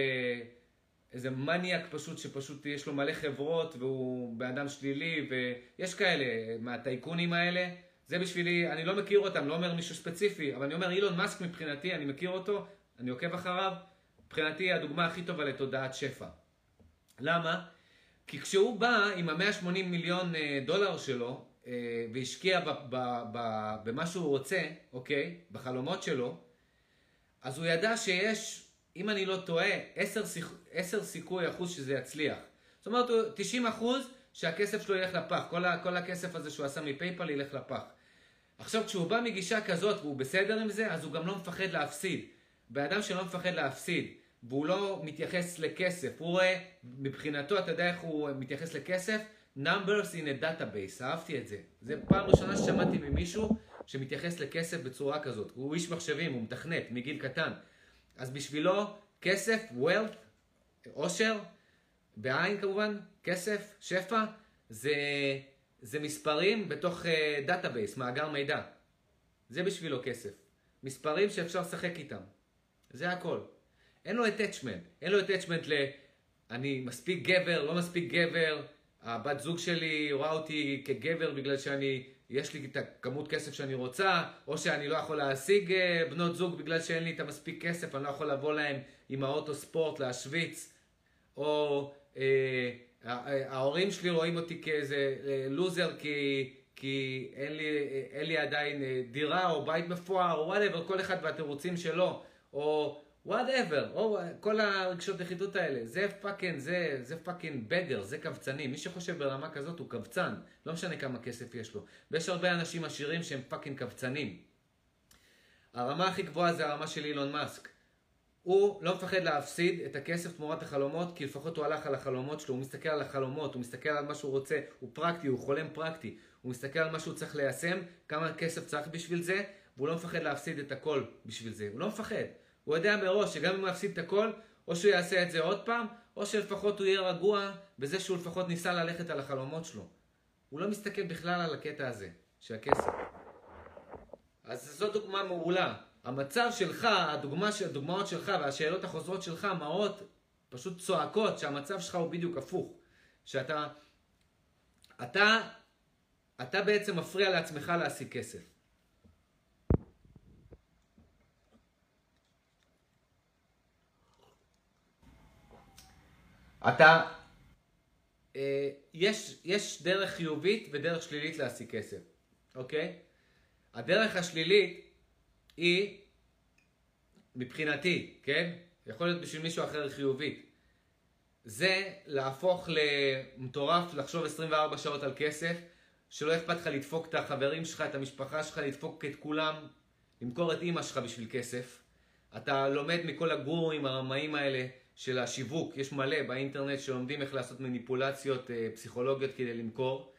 איזה מניאק פשוט, שפשוט יש לו מלא חברות והוא בן אדם שלילי, ויש כאלה מהטייקונים האלה. זה בשבילי, אני לא מכיר אותם, לא אומר מישהו ספציפי, אבל אני אומר אילון מאסק מבחינתי, אני מכיר אותו, אני עוקב אחריו, מבחינתי הדוגמה הכי טובה לתודעת שפע. למה? כי כשהוא בא עם ה-180 מיליון אה, דולר שלו, אה, והשקיע במה שהוא רוצה, אוקיי? בחלומות שלו, אז הוא ידע שיש, אם אני לא טועה, 10, 10 סיכוי אחוז שזה יצליח. זאת אומרת, 90 אחוז שהכסף שלו ילך לפח. כל, כל הכסף הזה שהוא עשה מפייפל ילך לפח. עכשיו, כשהוא בא מגישה כזאת והוא בסדר עם זה, אז הוא גם לא מפחד להפסיד. בן אדם שלא מפחד להפסיד, והוא לא מתייחס לכסף, הוא רואה, מבחינתו, אתה יודע איך הוא מתייחס לכסף? Numbers in a database, אהבתי את זה. זה פעם ראשונה ששמעתי ממישהו שמתייחס לכסף בצורה כזאת. הוא איש מחשבים, הוא מתכנת מגיל קטן. אז בשבילו, כסף, wealth, עושר, בעין כמובן, כסף, שפע, זה, זה מספרים בתוך database, uh, מאגר מידע. זה בשבילו כסף. מספרים שאפשר לשחק איתם. זה הכל. אין לו attachment. אין לו attachment ל... אני מספיק גבר, לא מספיק גבר, הבת זוג שלי רואה אותי כגבר בגלל שאני, יש לי את הכמות כסף שאני רוצה, או שאני לא יכול להשיג אה, בנות זוג בגלל שאין לי את המספיק כסף, אני לא יכול לבוא להם עם האוטו ספורט להשוויץ, או אה, ההורים שלי רואים אותי כאיזה אה, לוזר כי, כי אין, לי, אין לי עדיין אה, דירה או בית מפואר, או whatever, כל אחד והתירוצים שלו, או whatever, או כל הרגשות נחיתות האלה, זה fucking, זה, זה fucking beggar, זה קבצני. מי שחושב ברמה כזאת הוא קבצן, לא משנה כמה כסף יש לו. ויש הרבה אנשים עשירים שהם fucking קבצנים. הרמה הכי גבוהה זה הרמה של אילון מאסק. הוא לא מפחד להפסיד את הכסף תמורת החלומות, כי לפחות הוא הלך על החלומות שלו, הוא מסתכל על החלומות, הוא מסתכל על מה שהוא רוצה, הוא פרקטי, הוא חולם פרקטי, הוא מסתכל על מה שהוא צריך ליישם, כמה כסף צריך בשביל זה, והוא לא מפחד להפסיד את הכל בשביל זה, הוא לא מפחד. הוא יודע מראש שגם אם הוא יפסיד את הכל, או שהוא יעשה את זה עוד פעם, או שלפחות הוא יהיה רגוע בזה שהוא לפחות ניסה ללכת על החלומות שלו. הוא לא מסתכל בכלל על הקטע הזה, של הכסף. אז זו דוגמה מעולה. המצב שלך, הדוגמה, הדוגמאות שלך והשאלות החוזרות שלך מראות, פשוט צועקות שהמצב שלך הוא בדיוק הפוך. שאתה, אתה, אתה בעצם מפריע לעצמך להשיג כסף. אתה, אה, יש, יש דרך חיובית ודרך שלילית להשיג כסף, אוקיי? הדרך השלילית היא, מבחינתי, כן? יכול להיות בשביל מישהו אחר חיובית. זה להפוך למטורף, לחשוב 24 שעות על כסף, שלא אכפת לך לדפוק את החברים שלך, את המשפחה שלך, לדפוק את כולם, למכור את אימא שלך בשביל כסף. אתה לומד מכל הגורואים הרמאים האלה של השיווק, יש מלא באינטרנט שלומדים איך לעשות מניפולציות אה, פסיכולוגיות כדי למכור.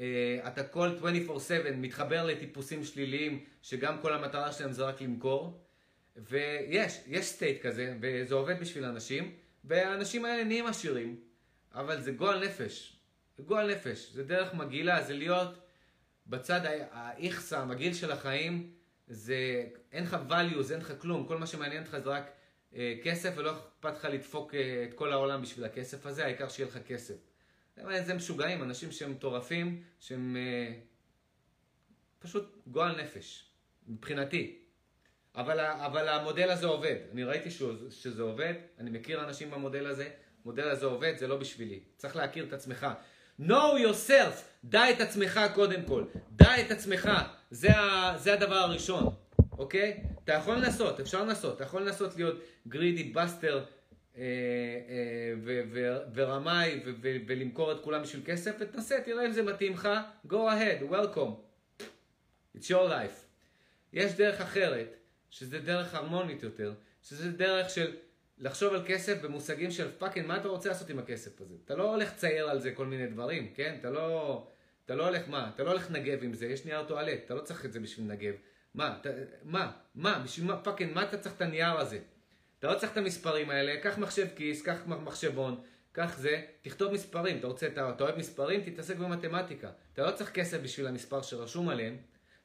אה, אתה כל 24/7 מתחבר לטיפוסים שליליים, שגם כל המטרה שלהם זה רק למכור. ויש, יש סטייט כזה, וזה עובד בשביל אנשים, והאנשים האלה נהיים עשירים, אבל זה גועל נפש. זה גועל נפש, זה דרך מגעילה, זה להיות בצד האיכסה, המגעיל של החיים, זה, אין לך values, אין לך כלום, כל מה שמעניין אותך זה רק אה, כסף, ולא אכפת לך לדפוק אה, את כל העולם בשביל הכסף הזה, העיקר שיהיה לך כסף. זה משוגעים, אנשים שהם מטורפים, שהם אה, פשוט גועל נפש, מבחינתי. אבל, אבל המודל הזה עובד, אני ראיתי שהוא, שזה עובד, אני מכיר אנשים במודל הזה, המודל הזה עובד, זה לא בשבילי. צריך להכיר את עצמך. know yourself, דע את עצמך קודם כל, דע את עצמך, זה, ה, זה הדבר הראשון, אוקיי? אתה יכול לנסות, אפשר לנסות, אתה יכול לנסות להיות גרידי בסטר ורמאי ולמכור את כולם בשביל כסף, ותנסה, תראה אם זה מתאים לך, go ahead, welcome, it's your life. יש דרך אחרת, שזה דרך הרמונית יותר, שזה דרך של לחשוב על כסף במושגים של fucking, מה אתה רוצה לעשות עם הכסף הזה? אתה לא הולך לצייר על זה כל מיני דברים, כן? אתה לא, אתה לא הולך, מה? אתה לא הולך לנגב עם זה, יש נייר טואלט, אתה לא צריך את זה בשביל לנגב. מה, אתה, מה, מה, בשביל מה, fucking, מה אתה צריך את הנייר הזה? אתה לא צריך את המספרים האלה, קח מחשב כיס, קח מחשבון, קח זה, תכתוב מספרים, אתה רוצה, אתה, אתה אוהב מספרים, תתעסק במתמטיקה. אתה לא צריך כסף בשביל המספר שרשום עליהם,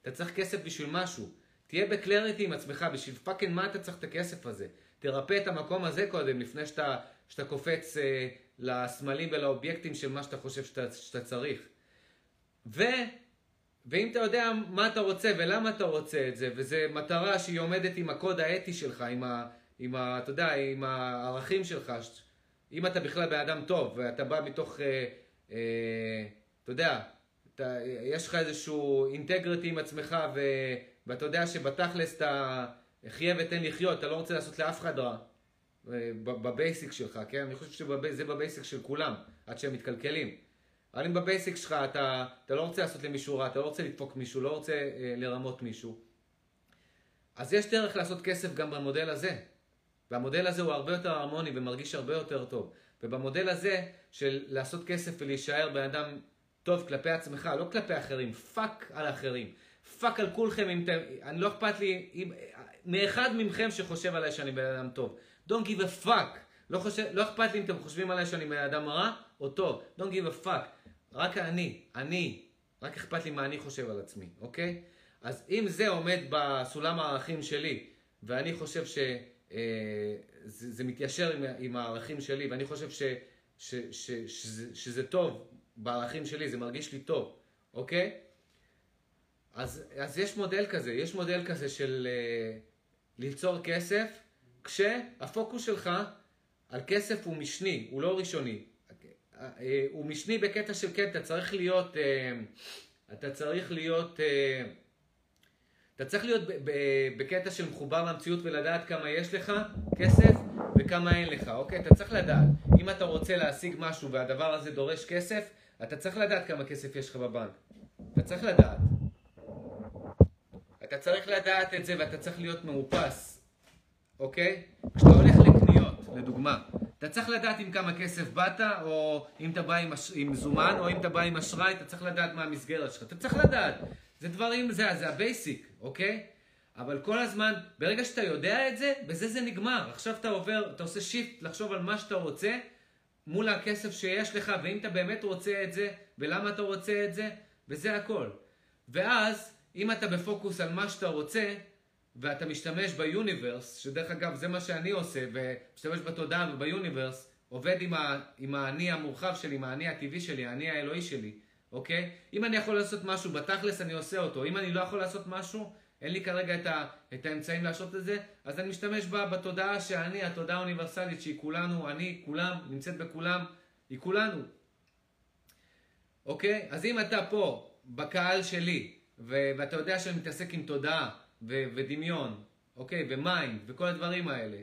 אתה צריך כסף בשביל משהו. תהיה ב clarity עם עצמך, בשביל fucking מה אתה צריך את הכסף הזה? תרפא את המקום הזה קודם, לפני שאתה, שאתה קופץ אה, לסמלים ולאובייקטים של מה שאתה חושב שאתה, שאתה צריך. ו... ואם אתה יודע מה אתה רוצה ולמה אתה רוצה את זה, וזו מטרה שהיא עומדת עם הקוד האתי שלך, עם ה... עם ה אתה יודע, עם הערכים שלך, אם אתה בכלל בן אדם טוב, ואתה בא מתוך, אה, אה, אתה יודע, אתה, יש לך איזשהו אינטגריטי עם עצמך, ו, ואתה יודע שבתכלס אתה חיה ותן לחיות, אתה לא רוצה לעשות לאף אחד רע, אה, בבייסיק שלך, כן? אני חושב שזה בבייסיק של כולם, עד שהם מתקלקלים. אבל אם בבייסיק שלך אתה, אתה לא רוצה לעשות למישהו רע, אתה לא רוצה לדפוק מישהו, לא רוצה אה, לרמות מישהו, אז יש דרך לעשות כסף גם במודל הזה. והמודל הזה הוא הרבה יותר הרמוני ומרגיש הרבה יותר טוב. ובמודל הזה של לעשות כסף ולהישאר בן אדם טוב כלפי עצמך, לא כלפי אחרים, fuck על אחרים. fuck על כולכם, אם אתם, אני לא אכפת לי, אם, מאחד מכם שחושב עליי שאני בן אדם טוב. Don't give a fuck. לא, חושב, לא אכפת לי אם אתם חושבים עליי שאני בן אדם רע או טוב. Don't give a fuck. רק אני, אני, רק אכפת לי מה אני חושב על עצמי, אוקיי? אז אם זה עומד בסולם הערכים שלי, ואני חושב שזה אה, זה מתיישר עם, עם הערכים שלי, ואני חושב ש, ש, ש, שזה, שזה טוב בערכים שלי, זה מרגיש לי טוב, אוקיי? אז, אז יש מודל כזה, יש מודל כזה של אה, ליצור כסף, כשהפוקוס שלך על כסף הוא משני, הוא לא ראשוני. אה, הוא משני בקטע של כן, אתה צריך להיות, אתה צריך להיות, אתה צריך להיות בקטע של מחובר למציאות ולדעת כמה יש לך כסף וכמה אין לך, אוקיי? אתה צריך לדעת. אם אתה רוצה להשיג משהו והדבר הזה דורש כסף, אתה צריך לדעת כמה כסף יש לך בבנק. אתה צריך לדעת. אתה צריך לדעת את זה ואתה צריך להיות מאופס, אוקיי? כשאתה הולך לקניות, לדוגמה, אתה צריך לדעת עם כמה כסף באת, או אם אתה בא עם, עם מזומן, או אם אתה בא עם אשראי, אתה צריך לדעת מה המסגרת שלך. אתה צריך לדעת. זה דברים, זה, זה ה basic, אוקיי? אבל כל הזמן, ברגע שאתה יודע את זה, בזה זה נגמר. עכשיו אתה עובר, אתה עושה shift לחשוב על מה שאתה רוצה, מול הכסף שיש לך, ואם אתה באמת רוצה את זה, ולמה אתה רוצה את זה, וזה הכל. ואז, אם אתה בפוקוס על מה שאתה רוצה, ואתה משתמש ביוניברס, שדרך אגב זה מה שאני עושה, ומשתמש בתודעה וביוניברס, עובד עם, האני המורחב שלי, עם האני הטבעי שלי, האני האלוהי שלי, אוקיי? אם אני יכול לעשות משהו בתכלס, אני עושה אותו. אם אני לא יכול לעשות משהו, אין לי כרגע את, ה, את האמצעים לעשות את זה, אז אני משתמש בה בתודעה שאני, התודעה האוניברסלית שהיא כולנו, אני, כולם, נמצאת בכולם, היא כולנו. אוקיי? אז אם אתה פה, בקהל שלי, ו- ואתה יודע שאני מתעסק עם תודעה, ו- ודמיון, אוקיי? ו mind, וכל הדברים האלה.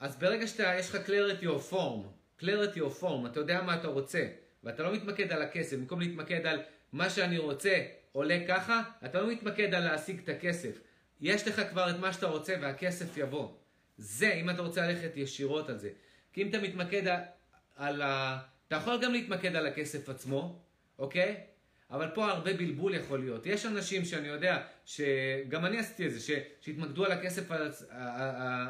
אז ברגע שאתה, יש לך clarity of form, clarity of form, אתה יודע מה אתה רוצה, ואתה לא מתמקד על הכסף, במקום להתמקד על מה שאני רוצה עולה ככה, אתה לא מתמקד על להשיג את הכסף. יש לך כבר את מה שאתה רוצה והכסף יבוא. זה, אם אתה רוצה ללכת ישירות על זה. כי אם אתה מתמקד על, ה... אתה יכול גם להתמקד על הכסף עצמו, אוקיי? אבל פה הרבה בלבול יכול להיות. יש אנשים שאני יודע, שגם אני עשיתי את זה, שהתמקדו על הכסף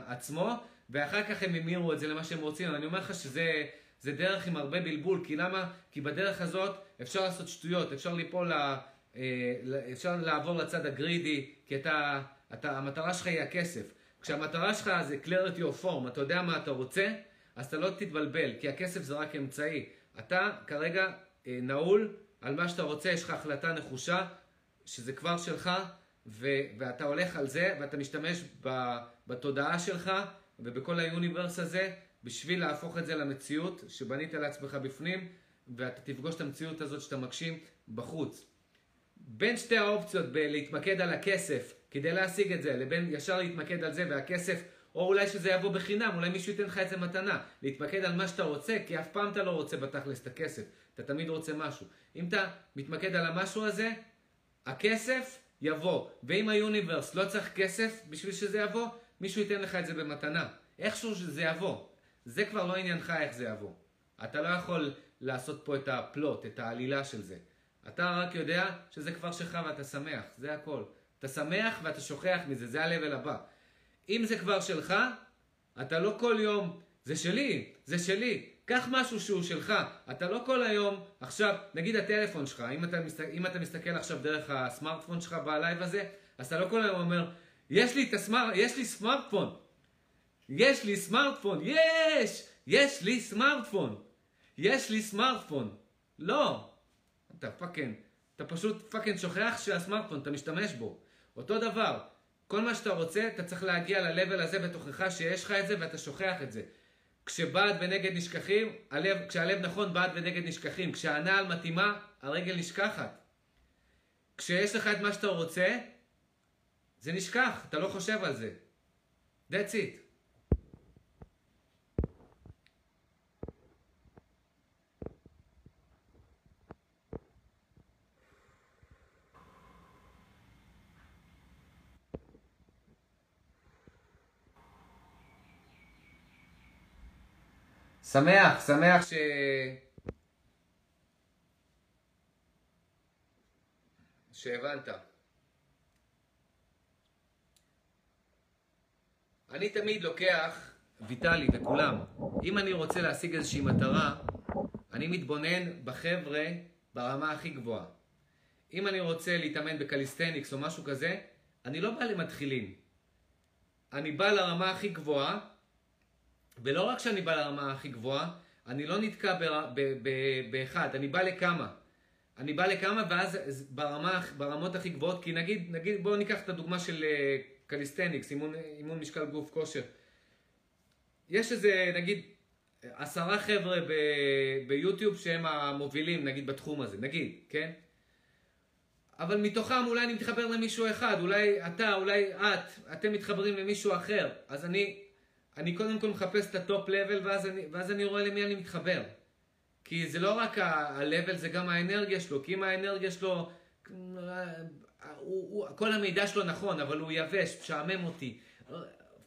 עצמו, ואחר כך הם המירו את זה למה שהם רוצים. אני אומר לך שזה זה דרך עם הרבה בלבול, כי למה? כי בדרך הזאת אפשר לעשות שטויות, אפשר ליפול, לה, אה, אפשר לעבור לצד הגרידי, כי אתה, אתה, המטרה שלך היא הכסף. כשהמטרה שלך זה clarity of form, אתה יודע מה אתה רוצה, אז אתה לא תתבלבל, כי הכסף זה רק אמצעי. אתה כרגע אה, נעול על מה שאתה רוצה, יש לך החלטה נחושה, שזה כבר שלך, ו- ואתה הולך על זה, ואתה משתמש ב- בתודעה שלך ובכל היוניברס הזה, בשביל להפוך את זה למציאות שבנית לעצמך בפנים, ואתה תפגוש את המציאות הזאת שאתה מגשים בחוץ. בין שתי האופציות בלהתמקד על הכסף כדי להשיג את זה, לבין ישר להתמקד על זה והכסף, או אולי שזה יבוא בחינם, אולי מישהו ייתן לך את זה מתנה. להתמקד על מה שאתה רוצה, כי אף פעם אתה לא רוצה בתכלס את הכסף. אתה תמיד רוצה משהו. אם אתה מתמקד על המשהו הזה, הכסף יבוא. ואם היוניברס לא צריך כסף בשביל שזה יבוא, מישהו ייתן לך את זה במתנה. איכשהו שזה יבוא. זה כבר לא עניינך איך זה יבוא. אתה לא יכול לעשות פה את הפלוט, את העלילה של זה. אתה רק יודע שזה כבר שלך ואתה שמח, זה הכל. אתה שמח ואתה שוכח מזה, זה ה-level הבא. אם זה כבר שלך, אתה לא כל יום, זה שלי, זה שלי. קח משהו שהוא שלך. אתה לא כל היום, עכשיו, נגיד הטלפון שלך, אם אתה. אם אתה מסתכל עכשיו דרך הסמארטפון שלך בלייב הזה, אז אתה לא כל היום אומר, יש לי, הסמאר... יש לי סמארטפון. יש לי סמארטפון, יש! יש לי סמארטפון. יש לי סמארטפון. לא. אתה fucking, אתה פשוט fucking שוכח שהסמארטפון, אתה משתמש בו. אותו דבר, כל מה שאתה רוצה, אתה צריך להגיע ל-level הזה בתוכך שיש לך את זה ואתה שוכח את זה. כשבעד ונגד נשכחים, הלב, כשהלב נכון בעד ונגד נשכחים. כשהנעל מתאימה, הרגל נשכחת. כשיש לך את מה שאתה רוצה, זה נשכח, אתה לא חושב על זה. That's it. שמח, שמח ש... שהבנת. אני תמיד לוקח ויטלי וכולם, אם אני רוצה להשיג איזושהי מטרה, אני מתבונן בחבר'ה ברמה הכי גבוהה. אם אני רוצה להתאמן ב calisthenics או משהו כזה, אני לא בא למתחילים. אני בא לרמה הכי גבוהה, ולא רק שאני בא לרמה הכי גבוהה, אני לא נתקע באחד, אני בא לכמה. אני בא לכמה ואז ברמה, ברמות הכי גבוהות, כי נגיד, נגיד בואו ניקח את הדוגמה של אה, calisthenics, אימון, אימון משקל גוף כושר. יש איזה, נגיד, עשרה חבר'ה ב, ביוטיוב שהם המובילים, נגיד, בתחום הזה, נגיד, כן? אבל מתוכם אולי אני מתחבר למישהו אחד, אולי אתה, אולי את, אתם מתחברים למישהו אחר. אז אני, אני קודם כל מחפש את ה top level ואז ואז אני רואה למי אני מתחבר. כי זה לא רק ה-level, זה גם האנרגיה שלו. כי אם האנרגיה שלו, הוא, הוא, כל המידע שלו נכון, אבל הוא יבש, משעמם אותי.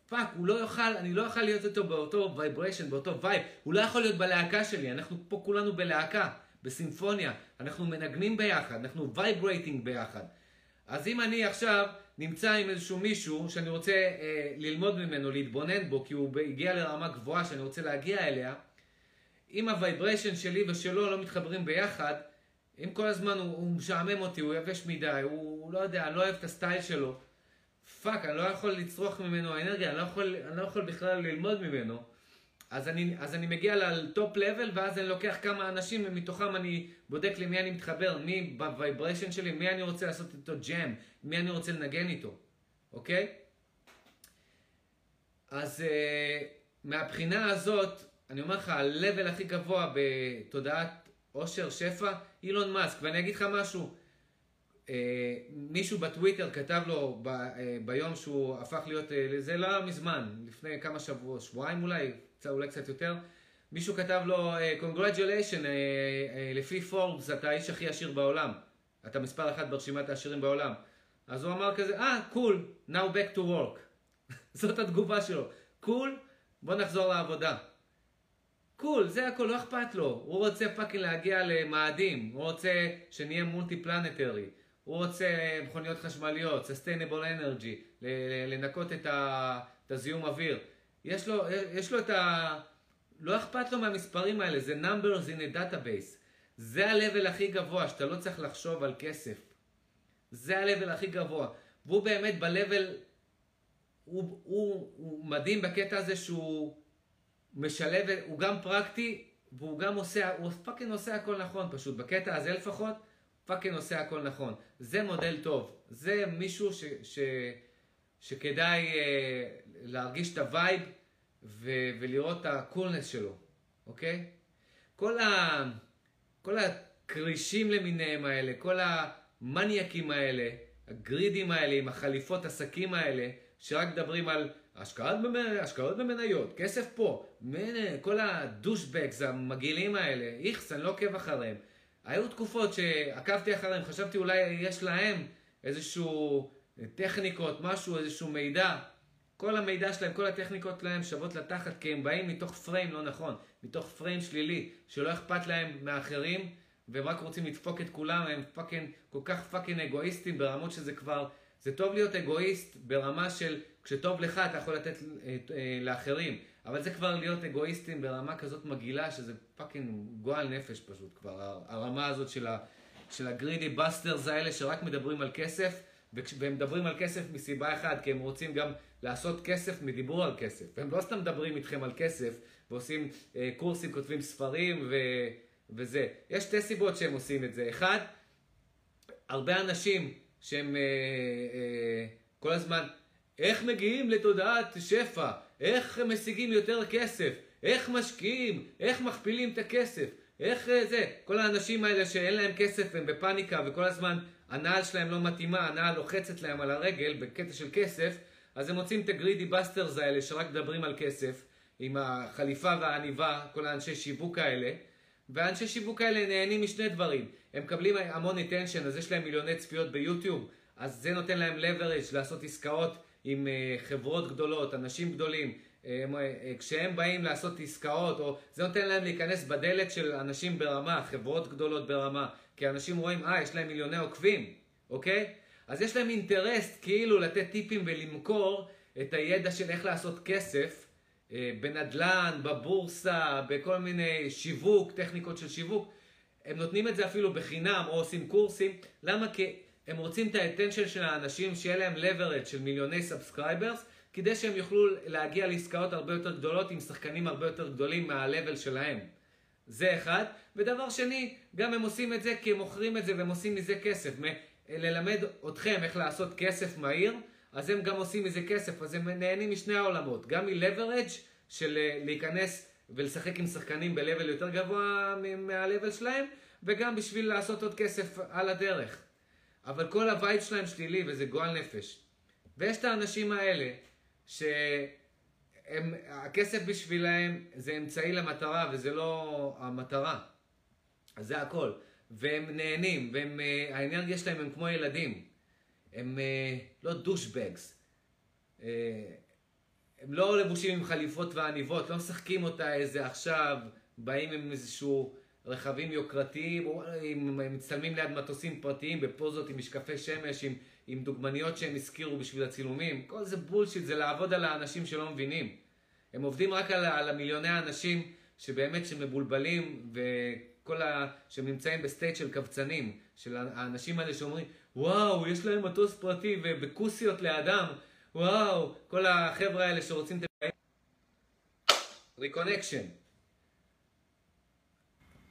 fuck, הוא לא יוכל, אני לא יכול להיות איתו באותו vibration, באותו vibe. הוא לא יכול להיות בלהקה שלי, אנחנו פה כולנו בלהקה, בסימפוניה. אנחנו מנגנים ביחד, אנחנו vibrating ביחד. אז אם אני עכשיו נמצא עם איזשהו מישהו שאני רוצה אה, ללמוד ממנו, להתבונן בו, כי הוא הגיע לרמה גבוהה שאני רוצה להגיע אליה, אם ה vibration שלי ושלו לא מתחברים ביחד, אם כל הזמן הוא, הוא משעמם אותי, הוא יבש מדי, הוא הוא לא יודע, אני לא אוהב את הסטייל שלו, fuck, אני לא יכול לצרוך ממנו אנרגיה, אני לא יכול, אני לא יכול בכלל ללמוד ממנו. אז אני, אז אני מגיע ל top level, ואז אני לוקח כמה אנשים, ומתוכם אני בודק למי אני מתחבר, מי ב vibration שלי, מי אני רוצה לעשות איתו jam, מי אני רוצה לנגן איתו, אוקיי? אז uh, מהבחינה הזאת, אני אומר לך, ה-level הכי גבוה בתודעת עושר, שפע, אילון מאסק. ואני אגיד לך משהו, אה, מישהו בטוויטר כתב לו ב, אה, ביום שהוא הפך להיות, אה, זה לא מזמן, לפני כמה שבועות, שבועיים אולי, אולי קצת יותר, מישהו כתב לו, Congratulation, לפי פורבס אתה האיש הכי עשיר בעולם. אתה מספר אחת ברשימת העשירים בעולם. אז הוא אמר כזה, אה, cool, cool, now back to work. זאת התגובה שלו. cool, cool, בוא נחזור לעבודה. cool, זה הכל, לא אכפת לו. הוא רוצה fucking להגיע למאדים, הוא רוצה שנהיה multi planetary. הוא רוצה מכוניות חשמליות, sustainable energy, לנקות את, ה, את הזיהום אוויר. יש לו, יש לו את ה... לא אכפת לו מהמספרים האלה, זה numbers in a database. זה ה-level הכי גבוה, שאתה לא צריך לחשוב על כסף. זה ה-level הכי גבוה. והוא באמת ב-level, הוא, הוא, הוא מדהים בקטע הזה שהוא משלב, הוא גם פרקטי, והוא גם עושה, הוא fucking עושה הכל נכון פשוט. בקטע הזה לפחות, fucking עושה הכל נכון. זה מודל טוב. זה מישהו ש, ש, שכדאי אה, להרגיש את ה vibe ו, ולראות את ה coolness שלו, אוקיי? כל, ה, כל הכרישים למיניהם האלה, כל המניאקים האלה, ה greedy ים האלה עם החליפות עסקים האלה, שרק מדברים על השקעות, במנ... השקעות במניות, כסף פה, מנה, כל ה douchebags המגעילים האלה, איכס, אני לא עוקב אחריהם. היו תקופות שעקבתי אחריהם, חשבתי אולי יש להם איזשהו טכניקות, משהו, איזשהו מידע. כל המידע שלהם, כל הטכניקות שלהם שוות לתחת, כי הם באים מתוך frame לא נכון, מתוך frame שלילי, שלא אכפת להם מאחרים, והם רק רוצים לדפוק את כולם, הם fucking, כל כך fucking אגואיסטים ברמות שזה כבר, זה טוב להיות אגואיסט ברמה של כשטוב לך אתה יכול לתת אה, אה, לאחרים, אבל זה כבר להיות אגואיסטים ברמה כזאת מגעילה, שזה fucking גועל נפש פשוט כבר, הרמה הזאת של, ה, של הגרידי בסטרס האלה שרק מדברים על כסף, והם מדברים על כסף מסיבה אחת, כי הם רוצים גם לעשות כסף מדיבור על כסף. הם לא סתם מדברים איתכם על כסף ועושים אה, קורסים, כותבים ספרים ו, וזה. יש שתי סיבות שהם עושים את זה. אחד, הרבה אנשים שהם אה, אה, כל הזמן, איך מגיעים לתודעת שפע? איך משיגים יותר כסף? איך משקיעים? איך מכפילים את הכסף? איך אה, זה? כל האנשים האלה שאין להם כסף הם בפאניקה וכל הזמן הנעל שלהם לא מתאימה, הנעל לוחצת להם על הרגל בקטע של כסף, אז הם מוצאים את הגרידי בסטרס האלה שרק מדברים על כסף, עם החליפה והעניבה, כל האנשי שיווק האלה, והאנשי שיווק האלה נהנים משני דברים. הם מקבלים המון attention, אז יש להם מיליוני צפיות ביוטיוב, אז זה נותן להם leverage לעשות עסקאות עם אה, חברות גדולות, אנשים גדולים. אה, אה, כשהם באים לעשות עסקאות, או זה נותן להם להיכנס בדלת של אנשים ברמה, חברות גדולות ברמה, כי אנשים רואים, אה, יש להם מיליוני עוקבים, אוקיי? אז יש להם interest כאילו לתת טיפים ולמכור את הידע של איך לעשות כסף אה, בנדל"ן, בבורסה, בכל מיני שיווק, טכניקות של שיווק. הם נותנים את זה אפילו בחינם או עושים קורסים. למה? כי הם רוצים את ה attention של האנשים, שיהיה להם leverage של מיליוני subscribers, כדי שהם יוכלו להגיע לעסקאות הרבה יותר גדולות עם שחקנים הרבה יותר גדולים מה-level שלהם. זה אחד. ודבר שני, גם הם עושים את זה כי הם מוכרים את זה והם עושים מזה כסף. ללמד אתכם איך לעשות כסף מהיר, אז הם גם עושים מזה כסף, אז הם נהנים משני העולמות. גם מ-leverage של אה, להיכנס ולשחק עם שחקנים ב-level יותר גבוה מה-level שלהם, וגם בשביל לעשות עוד כסף על הדרך. אבל כל ה vibe שלהם שלילי וזה גועל נפש. ויש את האנשים האלה, שהכסף בשבילהם זה אמצעי למטרה וזה לא המטרה. אז זה הכל. והם נהנים, והאנרגיה שלהם הם כמו ילדים. הם לא douchebags. הם לא לבושים עם חליפות ועניבות, לא משחקים אותה איזה עכשיו, באים עם איזשהו רכבים יוקרתיים, או הם מצטלמים ליד מטוסים פרטיים בפוזות עם משקפי שמש, עם, עם דוגמניות שהם השכירו בשביל הצילומים. כל זה bullshit, זה לעבוד על האנשים שלא מבינים. הם עובדים רק על, על המיליוני האנשים שבאמת שמבולבלים וכל ה... שהם נמצאים ב state של קבצנים, של האנשים האלה שאומרים, וואו, יש להם מטוס פרטי וכוסיות לידם, וואו, כל החבר'ה האלה שרוצים. reconnection.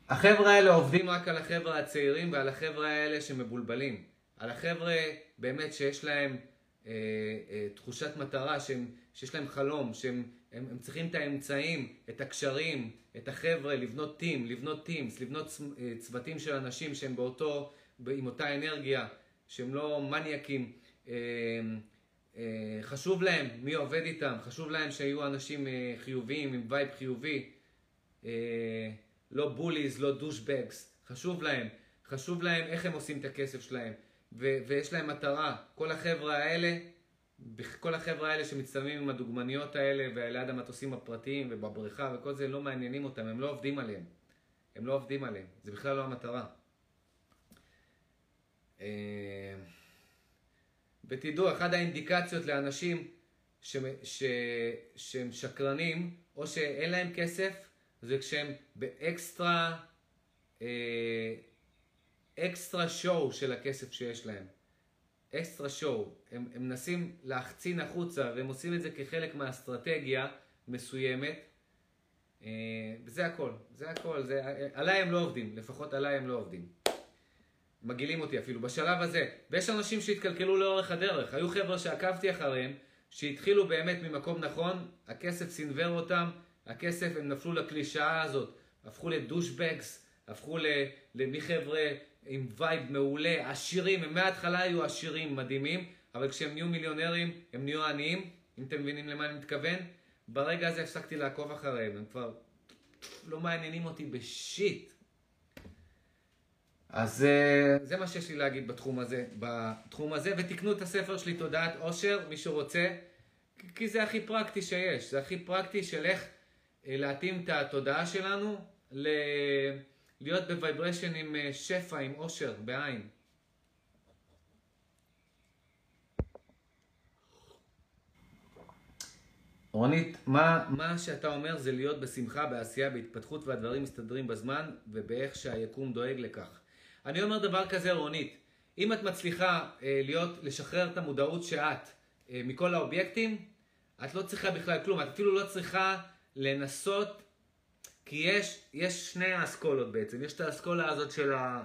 החבר'ה האלה עובדים רק על החבר'ה הצעירים ועל החבר'ה האלה שמבולבלים. על החבר'ה באמת שיש להם אה, אה, תחושת מטרה, שהם, שיש להם חלום, שהם הם, הם צריכים את האמצעים, את הקשרים, את החבר'ה, לבנות team, לבנות teams, לבנות אה, צוותים של אנשים שהם באותו, עם אותה אנרגיה, שהם לא מניאקים. אה, אה, חשוב להם מי עובד איתם, חשוב להם שיהיו אנשים חיוביים, עם vibe חיובי. לא bullies, לא douchebags, חשוב להם, חשוב להם איך הם עושים את הכסף שלהם, ו- ויש להם מטרה. כל החבר'ה האלה, כל החבר'ה האלה שמצטלמים עם הדוגמניות האלה, וליד המטוסים הפרטיים ובבריכה וכל זה, לא מעניינים אותם, הם לא עובדים עליהם. הם לא עובדים עליהם, זה בכלל לא המטרה. אה, ותדעו, אחת האינדיקציות לאנשים ש... ש... שהם שקרנים, או שאין להם כסף, זה כשהם באקסטרה, אה, extra show של הכסף שיש להם. extra show. הם, הם מנסים להחצין החוצה, והם עושים את זה כחלק מהאסטרטגיה מסוימת. אה, וזה הכל, זה הכל. זה, עליי הם לא עובדים, לפחות עליי הם לא עובדים. מגעילים אותי אפילו בשלב הזה. ויש אנשים שהתקלקלו לאורך הדרך. היו חבר'ה שעקבתי אחריהם, שהתחילו באמת ממקום נכון, הכסף סינוור אותם, הכסף, הם נפלו לקלישאה הזאת, הפכו ל douchebags, הפכו מחבר'ה עם vibe מעולה, עשירים, הם מההתחלה היו עשירים מדהימים, אבל כשהם נהיו מיליונרים, הם נהיו עניים, אם אתם מבינים למה אני מתכוון. ברגע הזה הפסקתי לעקוב אחריהם, הם כבר לא מעניינים אותי בשיט. אז אה, זה מה שיש לי להגיד בתחום הזה, בתחום הזה, ותקנו את הספר שלי, תודעת עושר, מי שרוצה, כי זה הכי פרקטי שיש, זה הכי פרקטי של איך אה, להתאים את התודעה שלנו ל... להיות בוויברשן עם אה, שפע, עם עושר, בעין. רונית, מה, מה שאתה אומר זה להיות בשמחה, בעשייה, בהתפתחות והדברים מסתדרים בזמן ובאיך שהיקום דואג לכך. אני אומר דבר כזה, רונית, אם את מצליחה אה, להיות, לשחרר את המודעות שאת אה, מכל האובייקטים, את לא צריכה בכלל כלום, את אפילו לא צריכה לנסות, כי יש, יש שני האסכולות בעצם, יש את האסכולה הזאת של ה...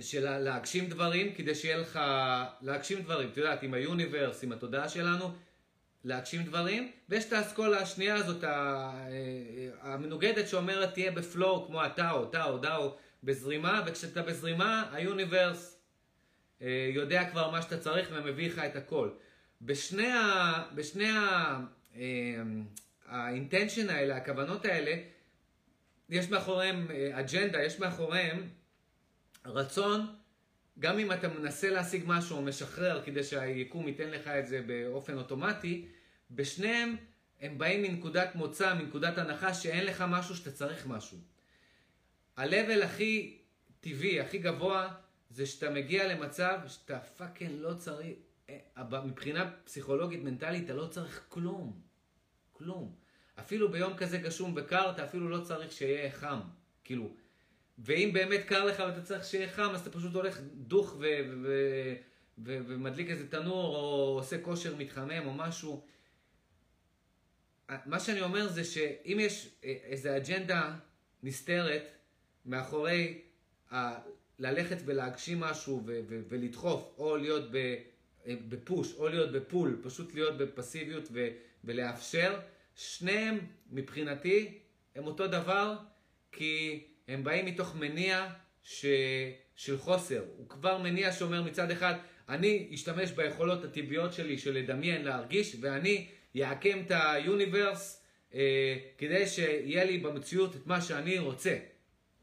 של להגשים דברים כדי שיהיה לך, להגשים דברים, את יודעת, עם ה universe, עם התודעה שלנו, להגשים דברים, ויש את האסכולה השנייה הזאת, המנוגדת שאומרת תהיה ב flow כמו הטאו, טאו, דאו, בזרימה, וכשאתה בזרימה, ה universe אה, יודע כבר מה שאתה צריך ומביא לך את הכל. בשני ה... בשני ה... ה intention האלה, הכוונות האלה, יש מאחוריהם אג'נדה, יש מאחוריהם רצון, גם אם אתה מנסה להשיג משהו או משחרר כדי שהיקום ייתן לך את זה באופן אוטומטי, בשניהם הם באים מנקודת מוצא, מנקודת הנחה שאין לך משהו שאתה צריך משהו. ה-level הכי טבעי, הכי גבוה, זה שאתה מגיע למצב שאתה פאקינג לא צריך, אה, מבחינה פסיכולוגית, מנטלית, אתה לא צריך כלום. כלום. אפילו ביום כזה גשום וקר, אתה אפילו לא צריך שיהיה חם. כאילו, ואם באמת קר לך ואתה צריך שיהיה חם, אז אתה פשוט הולך דוך ו- ו- ו- ומדליק איזה תנור, או עושה כושר מתחמם או משהו. מה שאני אומר זה שאם יש איזו אג'נדה נסתרת מאחורי ה- ללכת ולהגשים משהו ו- ו- ולדחוף, או להיות בפוש, או להיות בפול, פשוט להיות בפסיביות ו- ולאפשר, שניהם מבחינתי הם אותו דבר, כי הם באים מתוך מניע ש... של חוסר. הוא כבר מניע שאומר מצד אחד, אני אשתמש ביכולות הטבעיות שלי של לדמיין, להרגיש, ואני אעקם את היוניברס אה, כדי שיהיה לי במציאות את מה שאני רוצה,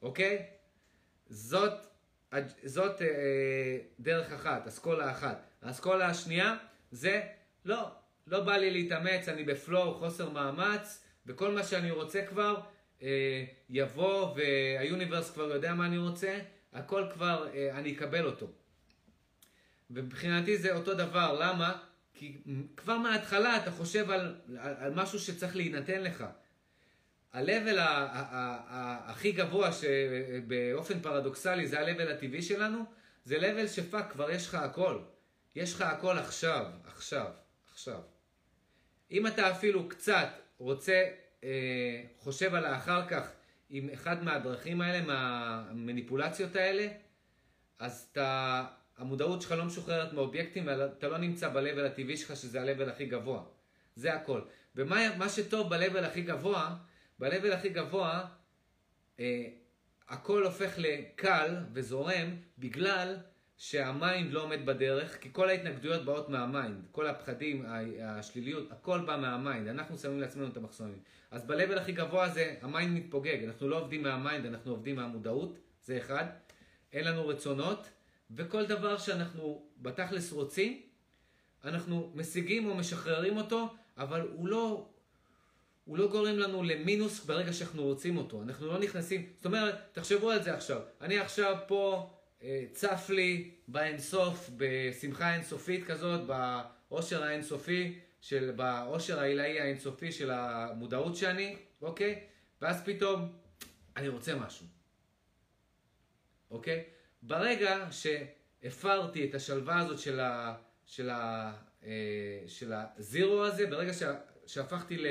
אוקיי? זאת, זאת אה, דרך אחת, אסכולה אחת. האסכולה השנייה זה, לא, לא בא לי להתאמץ, אני בפלואו, חוסר מאמץ, וכל מה שאני רוצה כבר, אה, יבוא והיוניברס כבר יודע מה אני רוצה, הכל כבר, אה, אני אקבל אותו. ומבחינתי זה אותו דבר, למה? כי כבר מההתחלה אתה חושב על, על, על משהו שצריך להינתן לך. ה-level הכי גבוה שבאופן פרדוקסלי זה ה-level הטבעי שלנו, זה level שפאק, כבר יש לך הכל. יש לך הכל עכשיו, עכשיו, עכשיו. אם אתה אפילו קצת רוצה אה, חושב על האחר כך עם אחד מהדרכים האלה, מהמניפולציות האלה, אז אתה, המודעות שלך לא משוחררת מאובייקטים ואתה לא נמצא ב-level הטבעי שלך שזה ה-level הכי גבוה. זה הכל. ומה שטוב ב-level הכי גבוה, ב-level הכי גבוה, אה, הכל הופך לקל וזורם בגלל שה mind לא עומד בדרך, כי כל ההתנגדויות באות מה mind, כל הפחדים, השליליות, הכל בא מה mind, אנחנו שמים לעצמנו את המחסומים. אז ב-level הכי גבוה זה, ה mind מתפוגג, אנחנו לא עובדים מה mind, אנחנו עובדים מהמודעות, זה אחד. אין לנו רצונות, וכל דבר שאנחנו בתכלס רוצים, אנחנו משיגים או משחררים אותו, אבל הוא לא, הוא לא גורם לנו למינוס ברגע שאנחנו רוצים אותו. אנחנו לא נכנסים, זאת אומרת, תחשבו על זה עכשיו. אני עכשיו פה... אה, צף לי באינסוף, בשמחה אינסופית כזאת, באושר האינסופי, של, באושר העילאי האינסופי של המודעות שאני, אוקיי? ואז פתאום אני רוצה משהו, אוקיי? ברגע שהפרתי את השלווה הזאת של, ה, של, ה, אה, של ה zero הזה, ברגע שהפכתי ל,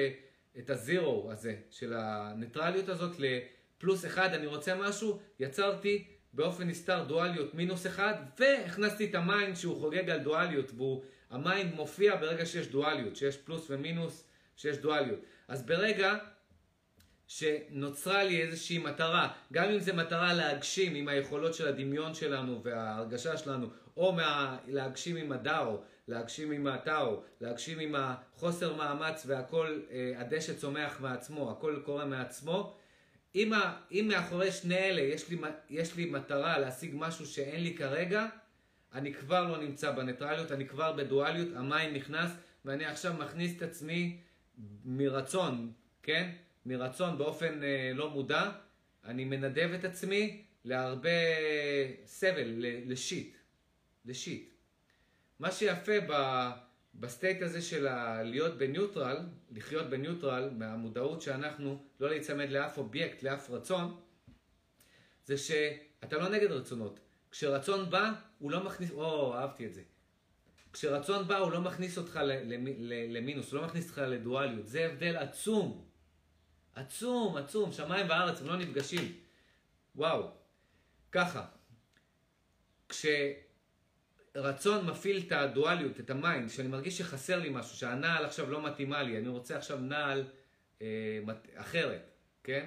את ה zero הזה, של הניטרליות הזאת לפלוס אחד, אני רוצה משהו, יצרתי באופן נסתר דואליות מינוס אחד, והכנסתי את ה mind שהוא חוגג על דואליות, וה mind מופיע ברגע שיש דואליות, שיש פלוס ומינוס, שיש דואליות. אז ברגע שנוצרה לי איזושהי מטרה, גם אם זו מטרה להגשים עם היכולות של הדמיון שלנו וההרגשה שלנו, או מה... להגשים עם הדאו, להגשים עם הטאו, להגשים עם החוסר מאמץ והכל, אה, הדשא צומח מעצמו, הכל קורה מעצמו, אם, ה, אם מאחורי שני אלה יש לי, יש לי מטרה להשיג משהו שאין לי כרגע, אני כבר לא נמצא בניטרליות, אני כבר בדואליות, המים נכנס, ואני עכשיו מכניס את עצמי מרצון, כן? מרצון באופן אה, לא מודע, אני מנדב את עצמי להרבה סבל, ל shit, ל shit. מה שיפה ב... ב state הזה של להיות ב neutral, לחיות ב neutral, מהמודעות שאנחנו לא להיצמד לאף אובייקט, לאף רצון, זה שאתה לא נגד רצונות. כשרצון בא, הוא לא מכניס, או, אהבתי את זה. כשרצון בא, הוא לא מכניס אותך למינוס, הוא לא מכניס אותך לדואליות. זה הבדל עצום. עצום, עצום. שמיים וארץ, הם לא נפגשים. וואו. ככה. כש... רצון מפעיל את הדואליות, את ה mind, שאני מרגיש שחסר לי משהו, שהנעל עכשיו לא מתאימה לי, אני רוצה עכשיו נעל אה, אחרת, כן?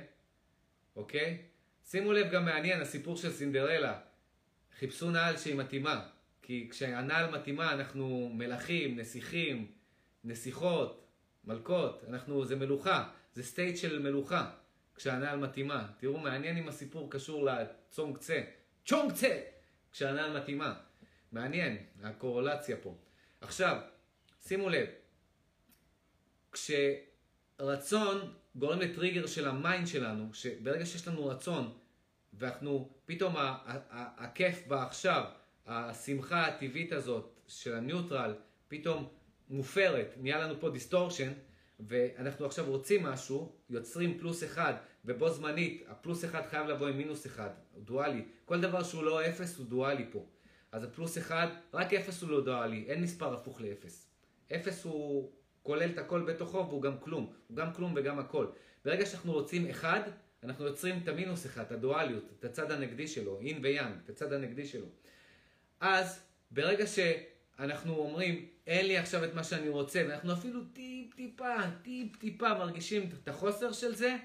אוקיי? שימו לב גם מעניין, הסיפור של סינדרלה. חיפשו נעל שהיא מתאימה, כי כשהנעל מתאימה אנחנו מלכים, נסיכים, נסיכות, מלכות, אנחנו, זה מלוכה, זה state של מלוכה, כשהנעל מתאימה. תראו, מעניין אם הסיפור קשור לצונג צה. צ'ונג צה! כשהנעל מתאימה. מעניין, הקורלציה פה. עכשיו, שימו לב, כשרצון גורם לטריגר של ה mind שלנו, שברגע שיש לנו רצון, ואנחנו, פתאום הכיף בעכשיו, השמחה הטבעית הזאת של ה neutral, פתאום מופרת, נהיה לנו פה distortion, ואנחנו עכשיו רוצים משהו, יוצרים פלוס אחד, ובו זמנית, הפלוס אחד חייב לבוא עם מינוס אחד, דואלי. כל דבר שהוא לא אפס הוא דואלי פה. אז הפלוס אחד, רק אפס הוא לא דואלי, אין מספר הפוך לאפס. אפס הוא כולל את הכל בתוכו והוא גם כלום. הוא גם כלום וגם הכל. ברגע שאנחנו רוצים אחד, אנחנו יוצרים את המינוס אחד, את הדואליות, את הצד הנגדי שלו, יין ויאנג, את הצד הנגדי שלו. אז ברגע שאנחנו אומרים, אין לי עכשיו את מה שאני רוצה, ואנחנו אפילו טיפ טיפה, טיפ טיפה מרגישים את החוסר של זה,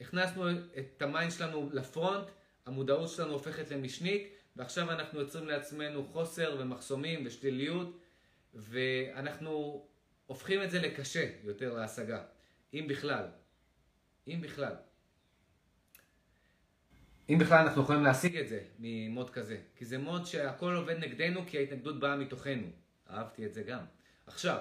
הכנסנו את ה mind שלנו ל front, המודעות שלנו הופכת למשנית, ועכשיו אנחנו יוצרים לעצמנו חוסר ומחסומים ושליליות, ואנחנו הופכים את זה לקשה יותר להשגה, אם בכלל. אם בכלל. אם בכלל אנחנו יכולים להשיג את זה ממוד כזה. כי זה מוד שהכל עובד נגדנו כי ההתנגדות באה מתוכנו. אהבתי את זה גם. עכשיו,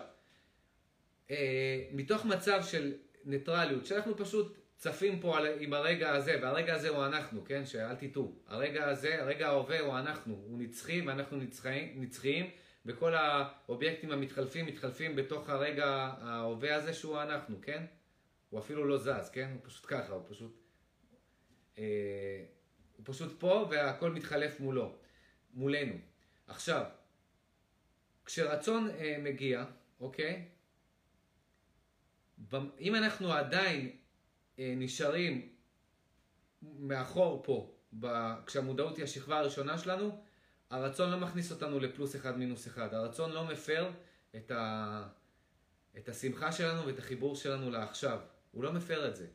אה, מתוך מצב של ניטרליות, שאנחנו פשוט צפים פה על, עם הרגע הזה, והרגע הזה הוא אנחנו, כן? שאל תטעו. הרגע הזה, הרגע ההווה הוא אנחנו. הוא נצחי ואנחנו נצחיים, נצחיים, וכל האובייקטים המתחלפים מתחלפים בתוך הרגע ההווה הזה שהוא אנחנו, כן? הוא אפילו לא זז, כן? הוא פשוט ככה, הוא פשוט... אה, הוא פשוט פה והכל מתחלף מולו, מולנו. עכשיו, כשרצון אה, מגיע, אוקיי? אם אנחנו עדיין נשארים מאחור פה, ב, כשהמודעות היא השכבה הראשונה שלנו, הרצון לא מכניס אותנו לפלוס אחד מינוס אחד. הרצון לא מפר את, ה, את השמחה שלנו ואת החיבור שלנו לעכשיו. הוא לא מפר את זה.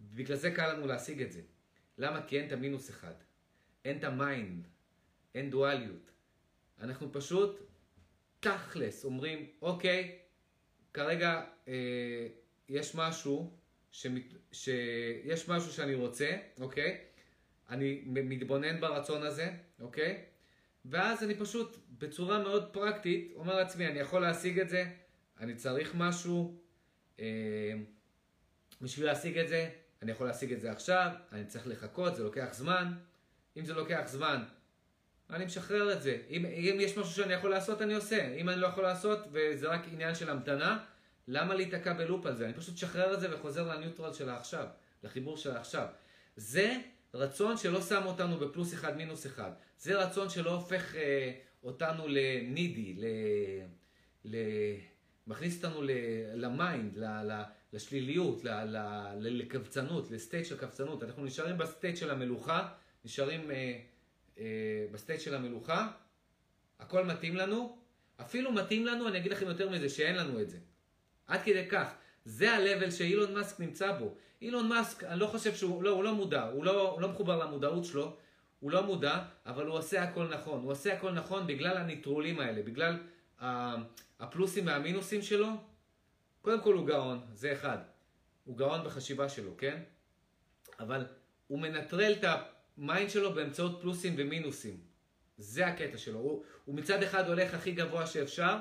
בגלל זה קל לנו להשיג את זה. למה? כי אין את המינוס אחד. אין את ה mind. אין דואליות. אנחנו פשוט תכלס אומרים, אוקיי, כרגע אה, יש משהו, שמת, שיש משהו שאני רוצה, אוקיי? אני מתבונן ברצון הזה, אוקיי? ואז אני פשוט, בצורה מאוד פרקטית, אומר לעצמי, אני יכול להשיג את זה, אני צריך משהו, אה, בשביל להשיג את זה, אני יכול להשיג את זה עכשיו, אני צריך לחכות, זה לוקח זמן. אם זה לוקח זמן, אני משחרר את זה. אם, אם יש משהו שאני יכול לעשות, אני עושה. אם אני לא יכול לעשות, וזה רק עניין של המתנה, למה להיתקע בלופ על זה? אני פשוט משחרר את זה וחוזר לניוטרל של העכשיו, לחיבור של העכשיו. זה רצון שלא שם אותנו בפלוס אחד מינוס אחד. זה רצון שלא הופך אה, אותנו ל needy, ל... ל... מכניס אותנו ל mind, ל... ל... לשליליות, לקבצנות, ל state של קבצנות. אנחנו נשארים ב state של המלוכה, נשארים אה, אה, ב state של המלוכה, הכל מתאים לנו, אפילו מתאים לנו, אני אגיד לכם יותר מזה, שאין לנו את זה. עד כדי כך. זה ה-level שאילון מאסק נמצא בו. אילון מאסק, אני לא חושב שהוא, לא, הוא לא מודע, הוא לא, הוא לא מחובר למודעות שלו, הוא לא מודע, אבל הוא עושה הכל נכון. הוא עושה הכל נכון בגלל הניטרולים האלה, בגלל הפלוסים והמינוסים שלו, קודם כל הוא גאון, זה אחד. הוא גאון בחשיבה שלו, כן? אבל הוא מנטרל את ה mind שלו באמצעות פלוסים ומינוסים. זה הקטע שלו. הוא, הוא מצד אחד הולך הכי גבוה שאפשר,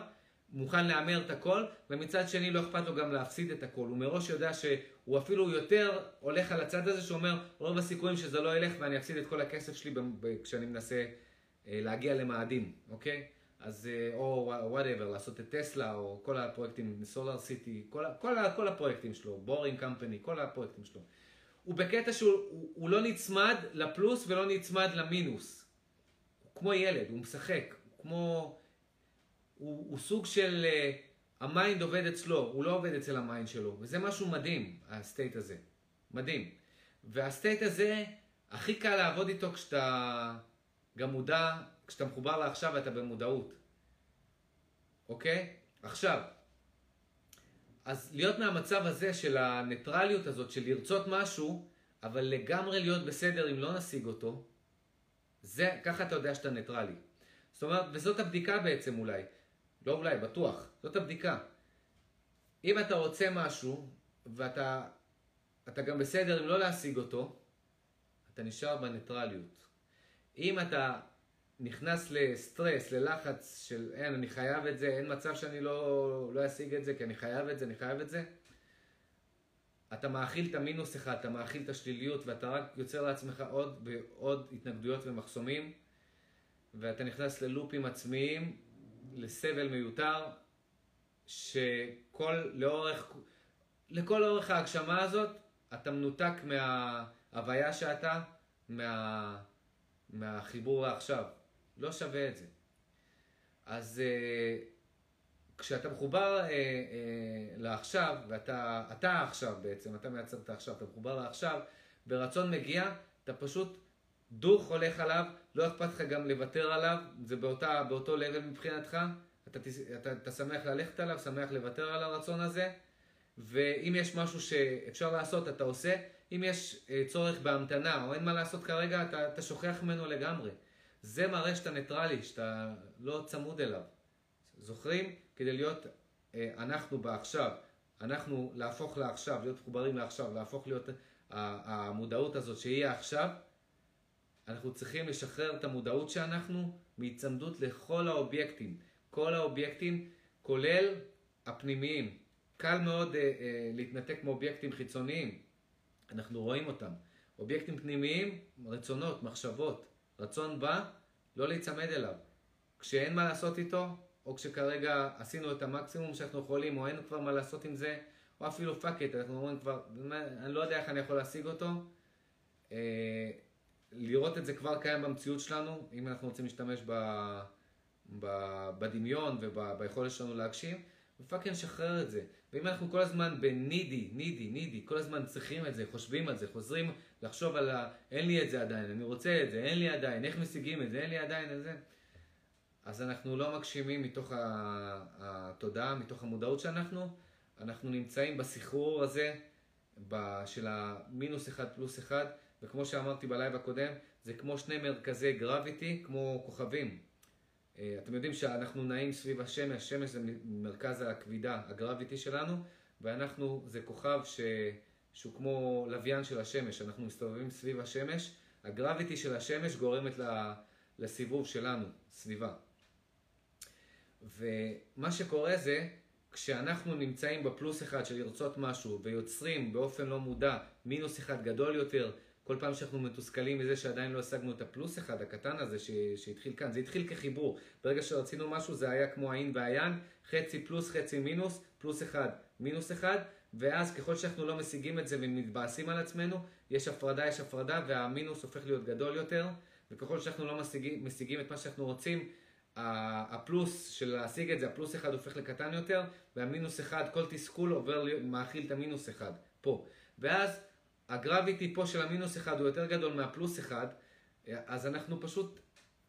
מוכן להמר את הכל, ומצד שני לא אכפת לו גם להפסיד את הכל. הוא מראש יודע שהוא אפילו יותר הולך על הצד הזה שאומר, רוב הסיכויים שזה לא ילך ואני אפסיד את כל הכסף שלי כשאני מנסה אה, להגיע למאדים, אוקיי? אז אה, או whatever, לעשות את טסלה, או כל הפרויקטים, SolarCity, כל, כל, כל הפרויקטים שלו, Boring Company, כל הפרויקטים שלו. הוא בקטע שהוא הוא, הוא לא נצמד לפלוס ולא נצמד למינוס. הוא כמו ילד, הוא משחק, הוא כמו... הוא, הוא סוג של... Uh, ה mind עובד אצלו, הוא לא עובד אצל ה mind שלו, וזה משהו מדהים, ה state הזה. מדהים. וה state הזה, הכי קל לעבוד איתו כשאתה גם מודע כשאתה מחובר לעכשיו ואתה במודעות. אוקיי? עכשיו, אז להיות מהמצב הזה של הניטרליות הזאת, של לרצות משהו, אבל לגמרי להיות בסדר אם לא נשיג אותו, זה, ככה אתה יודע שאתה ניטרלי. זאת אומרת, וזאת הבדיקה בעצם אולי. לא אולי, בטוח. זאת הבדיקה. אם אתה רוצה משהו, ואתה אתה גם בסדר אם לא להשיג אותו, אתה נשאר בניטרליות. אם אתה נכנס לסטרס, ללחץ של אין, אני חייב את זה, אין מצב שאני לא, לא אשיג את זה, כי אני חייב את זה, אני חייב את זה. אתה מאכיל את המינוס אחד, אתה מאכיל את השליליות, ואתה רק יוצר לעצמך עוד ועוד התנגדויות ומחסומים, ואתה נכנס ללופים עצמיים, לסבל מיותר, שכל, לאורך, לכל אורך ההגשמה הזאת, אתה מנותק מההוויה שאתה, מה, מהחיבור לעכשיו. לא שווה את זה. אז uh, כשאתה מחובר uh, uh, לעכשיו, ואתה אתה עכשיו בעצם, אתה מייצר את העכשיו, אתה מחובר לעכשיו, ברצון מגיע, אתה פשוט דוך הולך עליו, לא אכפת לך גם לוותר עליו, זה באותה, באותו לבל מבחינתך, אתה, אתה, אתה שמח ללכת עליו, שמח לוותר על הרצון הזה, ואם יש משהו שאפשר לעשות, אתה עושה, אם יש uh, צורך בהמתנה או אין מה לעשות כרגע, אתה, אתה שוכח ממנו לגמרי. זה מראה שאתה ניטרלי, שאתה לא צמוד אליו. זוכרים? כדי להיות אה, אנחנו בעכשיו, אנחנו להפוך לעכשיו, להיות מחוברים לעכשיו, להפוך להיות המודעות הזאת שיהיה עכשיו, אנחנו צריכים לשחרר את המודעות שאנחנו מהיצמדות לכל האובייקטים. כל האובייקטים, כולל הפנימיים. קל מאוד אה, אה, להתנתק מאובייקטים חיצוניים, אנחנו רואים אותם. אובייקטים פנימיים, רצונות, מחשבות. רצון בא, לא להיצמד אליו. כשאין מה לעשות איתו, או כשכרגע עשינו את המקסימום שאנחנו יכולים, או אין כבר מה לעשות עם זה, או אפילו fuck אנחנו אומרים כבר, אני לא יודע איך אני יכול להשיג אותו. אה, לראות את זה כבר קיים במציאות שלנו, אם אנחנו רוצים להשתמש ב, ב, בדמיון וביכולת שלנו להגשים, ו fucking שחרר את זה. ואם אנחנו כל הזמן ב needy, needy, needy, כל הזמן צריכים את זה, חושבים על זה, חוזרים לחשוב על ה... אין לי את זה עדיין, אני רוצה את זה, אין לי עדיין, איך משיגים את זה, אין לי עדיין את זה. אז אנחנו לא מגשימים מתוך התודעה, מתוך המודעות שאנחנו, אנחנו נמצאים בסחרור הזה של המינוס אחד פלוס אחד, וכמו שאמרתי בלייב הקודם, זה כמו שני מרכזי גרביטי, כמו כוכבים. אה, אתם יודעים שאנחנו נעים סביב השמש, השמש זה מרכז הכבידה, הגרביטי שלנו, ואנחנו, זה כוכב ש... שהוא כמו לוויין של השמש, אנחנו מסתובבים סביב השמש, הגרביטי של השמש גורמת לסיבוב שלנו, סביבה. ומה שקורה זה, כשאנחנו נמצאים בפלוס אחד של לרצות משהו ויוצרים באופן לא מודע מינוס אחד גדול יותר, כל פעם שאנחנו מתוסכלים מזה שעדיין לא השגנו את הפלוס אחד הקטן הזה ש... שהתחיל כאן, זה התחיל כחיבור. ברגע שרצינו משהו זה היה כמו האין והיין, חצי פלוס חצי מינוס, פלוס אחד מינוס אחד, ואז ככל שאנחנו לא משיגים את זה ומתבאסים על עצמנו, יש הפרדה, יש הפרדה והמינוס הופך להיות גדול יותר, וככל שאנחנו לא משיגים, משיגים את מה שאנחנו רוצים, הפלוס של להשיג את זה, הפלוס אחד הופך לקטן יותר, והמינוס אחד, כל תסכול עובר, מאכיל את המינוס אחד, פה. ואז ה gravity פה של המינוס אחד הוא יותר גדול מהפלוס אחד, אז אנחנו פשוט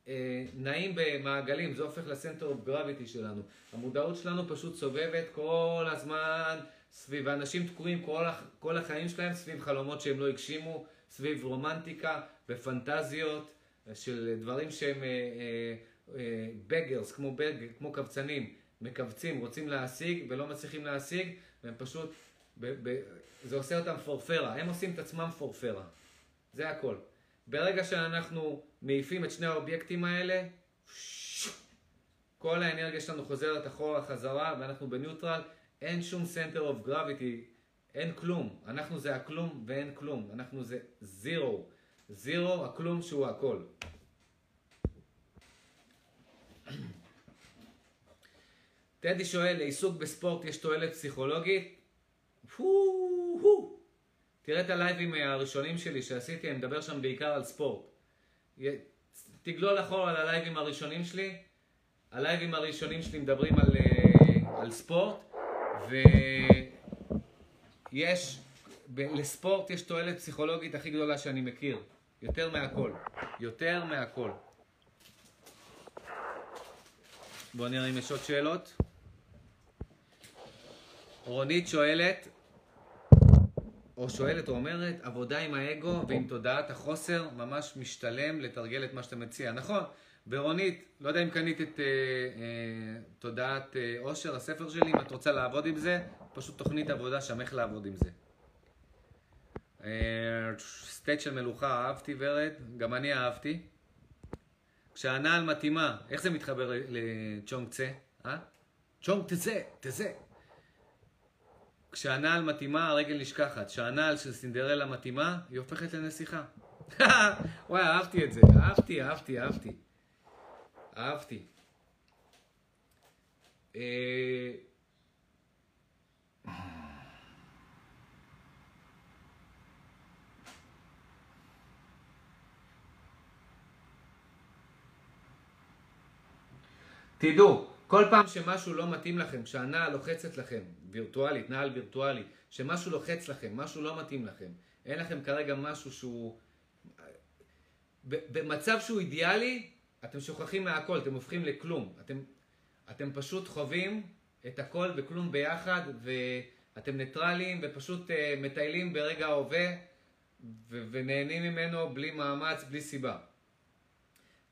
אה, נעים במעגלים, זה הופך ל center of gravity שלנו. המודעות שלנו פשוט סובבת כל הזמן סביב, אנשים תקועים כל, כל החיים שלהם סביב חלומות שהם לא הגשימו, סביב רומנטיקה ופנטזיות של דברים שהם... אה, אה, בגרס, כמו, בג, כמו קבצנים, מקבצים, רוצים להשיג ולא מצליחים להשיג, והם פשוט, ב, ב, זה עושה אותם פורפרה, הם עושים את עצמם פורפרה, זה הכל. ברגע שאנחנו מעיפים את שני האובייקטים האלה, כל האנרגיה שלנו חוזרת אחורה חזרה ואנחנו בניוטרל, אין שום center of gravity, אין כלום. אנחנו זה הכלום ואין כלום. אנחנו זה זירו. זירו, הכלום שהוא הכל. טדי שואל, לעיסוק בספורט יש תועלת פסיכולוגית? תראה את הלייבים הראשונים שלי שעשיתי, אני מדבר שם בעיקר על ספורט. תגלול אחורה על הלייבים הראשונים שלי. הלייבים הראשונים שלי מדברים על, אה, על ספורט, ויש, לספורט יש תועלת פסיכולוגית הכי גדולה שאני מכיר. יותר מהכל. יותר מהכל. בואו נראה אם יש עוד שאלות. רונית שואלת, או שואלת או אומרת, עבודה עם האגו ועם תודעת החוסר ממש משתלם לתרגל את מה שאתה מציע. נכון, ורונית, לא יודע אם קנית את אה, אה, תודעת אה, עושר, הספר שלי, אם את רוצה לעבוד עם זה, פשוט תוכנית עבודה שם איך לעבוד עם זה. אה, סטייט של מלוכה, אהבתי ורד, גם אני אהבתי. כשהנעל מתאימה, איך זה מתחבר לצ'ונג צה? אה? צ'ונג תזה, תזה. כשהנעל מתאימה, הרגל נשכחת. כשהנעל של סינדרלה מתאימה, היא הופכת לנסיכה. וואי, אהבתי את זה. אהבתי, אהבתי, אהבתי. אהבתי. אה, תדעו, כל פעם שמשהו לא מתאים לכם, כשהנעל לוחצת לכם, וירטואלית, נעל וירטואלי, שמשהו לוחץ לכם, משהו לא מתאים לכם, אין לכם כרגע משהו שהוא... במצב שהוא אידיאלי, אתם שוכחים מהכל, אתם הופכים לכלום. אתם, אתם פשוט חווים את הכל וכלום ביחד, ואתם ניטרלים ופשוט uh, מטיילים ברגע ההווה, ו- ונהנים ממנו בלי מאמץ, בלי סיבה.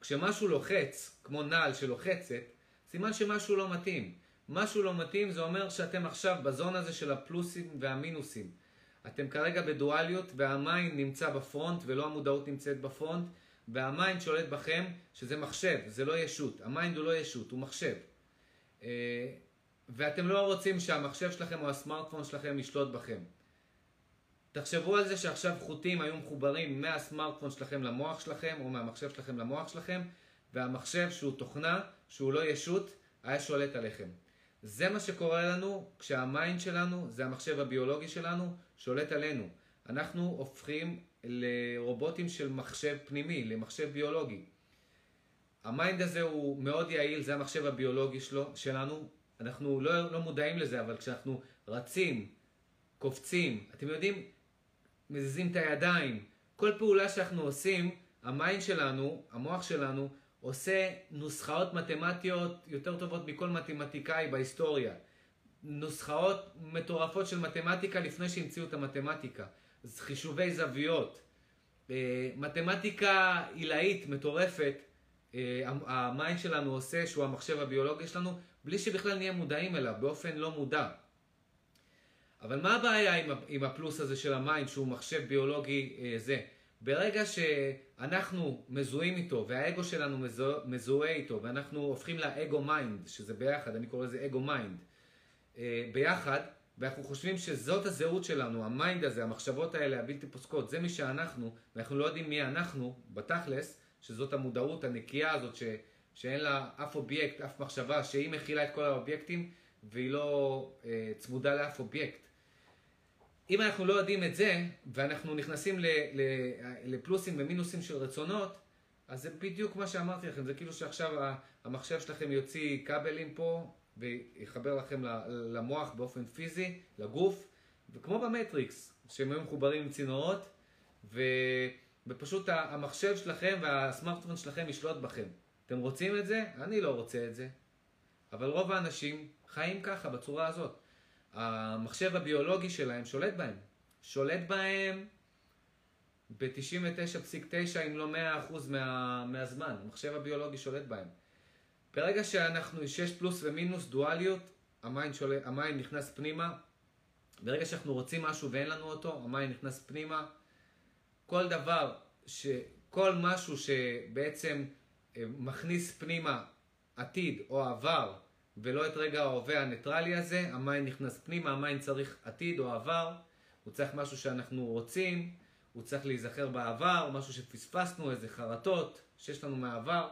כשמשהו לוחץ, כמו נעל שלוחצת, סימן שמשהו לא מתאים. משהו לא מתאים זה אומר שאתם עכשיו ב zone הזה של הפלוסים והמינוסים. אתם כרגע בדואליות וה mind נמצא ב front ולא המודעות נמצאת ב front וה mind שולט בכם שזה מחשב, זה לא ישות. ה mind הוא לא ישות, הוא מחשב. אה, ואתם לא רוצים שהמחשב שלכם או הסמארטפון שלכם ישלוט בכם. תחשבו על זה שעכשיו חוטים היו מחוברים מהסמארטפון שלכם למוח שלכם או מהמחשב שלכם למוח שלכם והמחשב שהוא תוכנה, שהוא לא ישות, היה שולט עליכם. זה מה שקורה לנו כשה mind שלנו, זה המחשב הביולוגי שלנו, שולט עלינו. אנחנו הופכים לרובוטים של מחשב פנימי, למחשב ביולוגי. ה mind הזה הוא מאוד יעיל, זה המחשב הביולוגי שלו, שלנו. אנחנו לא, לא מודעים לזה, אבל כשאנחנו רצים, קופצים, אתם יודעים, מזיזים את הידיים, כל פעולה שאנחנו עושים, ה mind שלנו, המוח שלנו, עושה נוסחאות מתמטיות יותר טובות מכל מתמטיקאי בהיסטוריה. נוסחאות מטורפות של מתמטיקה לפני שהמציאו את המתמטיקה. חישובי זוויות. אה, מתמטיקה עילאית, מטורפת, אה, ה mind שלנו עושה, שהוא המחשב הביולוגי שלנו, בלי שבכלל נהיה מודעים אליו, באופן לא מודע. אבל מה הבעיה עם הפלוס הזה של ה mind, שהוא מחשב ביולוגי אה, זה? ברגע שאנחנו מזוהים איתו והאגו שלנו מזוה, מזוהה איתו ואנחנו הופכים ל ego mind, שזה ביחד, אני קורא לזה ego mind, ביחד, ואנחנו חושבים שזאת הזהות שלנו, ה mind הזה, המחשבות האלה הבלתי פוסקות, זה מי שאנחנו, ואנחנו לא יודעים מי אנחנו, בתכלס, שזאת המודעות הנקייה הזאת, ש, שאין לה אף אובייקט, אף מחשבה, שהיא מכילה את כל האובייקטים, והיא לא אה, צמודה לאף אובייקט. אם אנחנו לא יודעים את זה, ואנחנו נכנסים ל, ל, לפלוסים ומינוסים של רצונות, אז זה בדיוק מה שאמרתי לכם, זה כאילו שעכשיו המחשב שלכם יוציא כבלים פה, ויחבר לכם למוח באופן פיזי, לגוף, וכמו במטריקס, שהם היו מחוברים עם צינורות, ו... ופשוט המחשב שלכם והסמארטפון שלכם ישלוט בכם. אתם רוצים את זה? אני לא רוצה את זה. אבל רוב האנשים חיים ככה, בצורה הזאת. המחשב הביולוגי שלהם שולט בהם. שולט בהם ב-99.9 אם לא 100% מה, מהזמן. המחשב הביולוגי שולט בהם. ברגע שאנחנו, שיש פלוס ומינוס, דואליות, ה mind, שול... ה mind נכנס פנימה. ברגע שאנחנו רוצים משהו ואין לנו אותו, ה mind נכנס פנימה. כל דבר, ש... כל משהו שבעצם אה, מכניס פנימה עתיד או עבר, ולא את רגע ההווה הניטרלי הזה, ה mind נכנס פנימה, ה mind צריך עתיד או עבר, הוא צריך משהו שאנחנו רוצים, הוא צריך להיזכר בעבר, משהו שפספסנו, איזה חרטות שיש לנו מהעבר.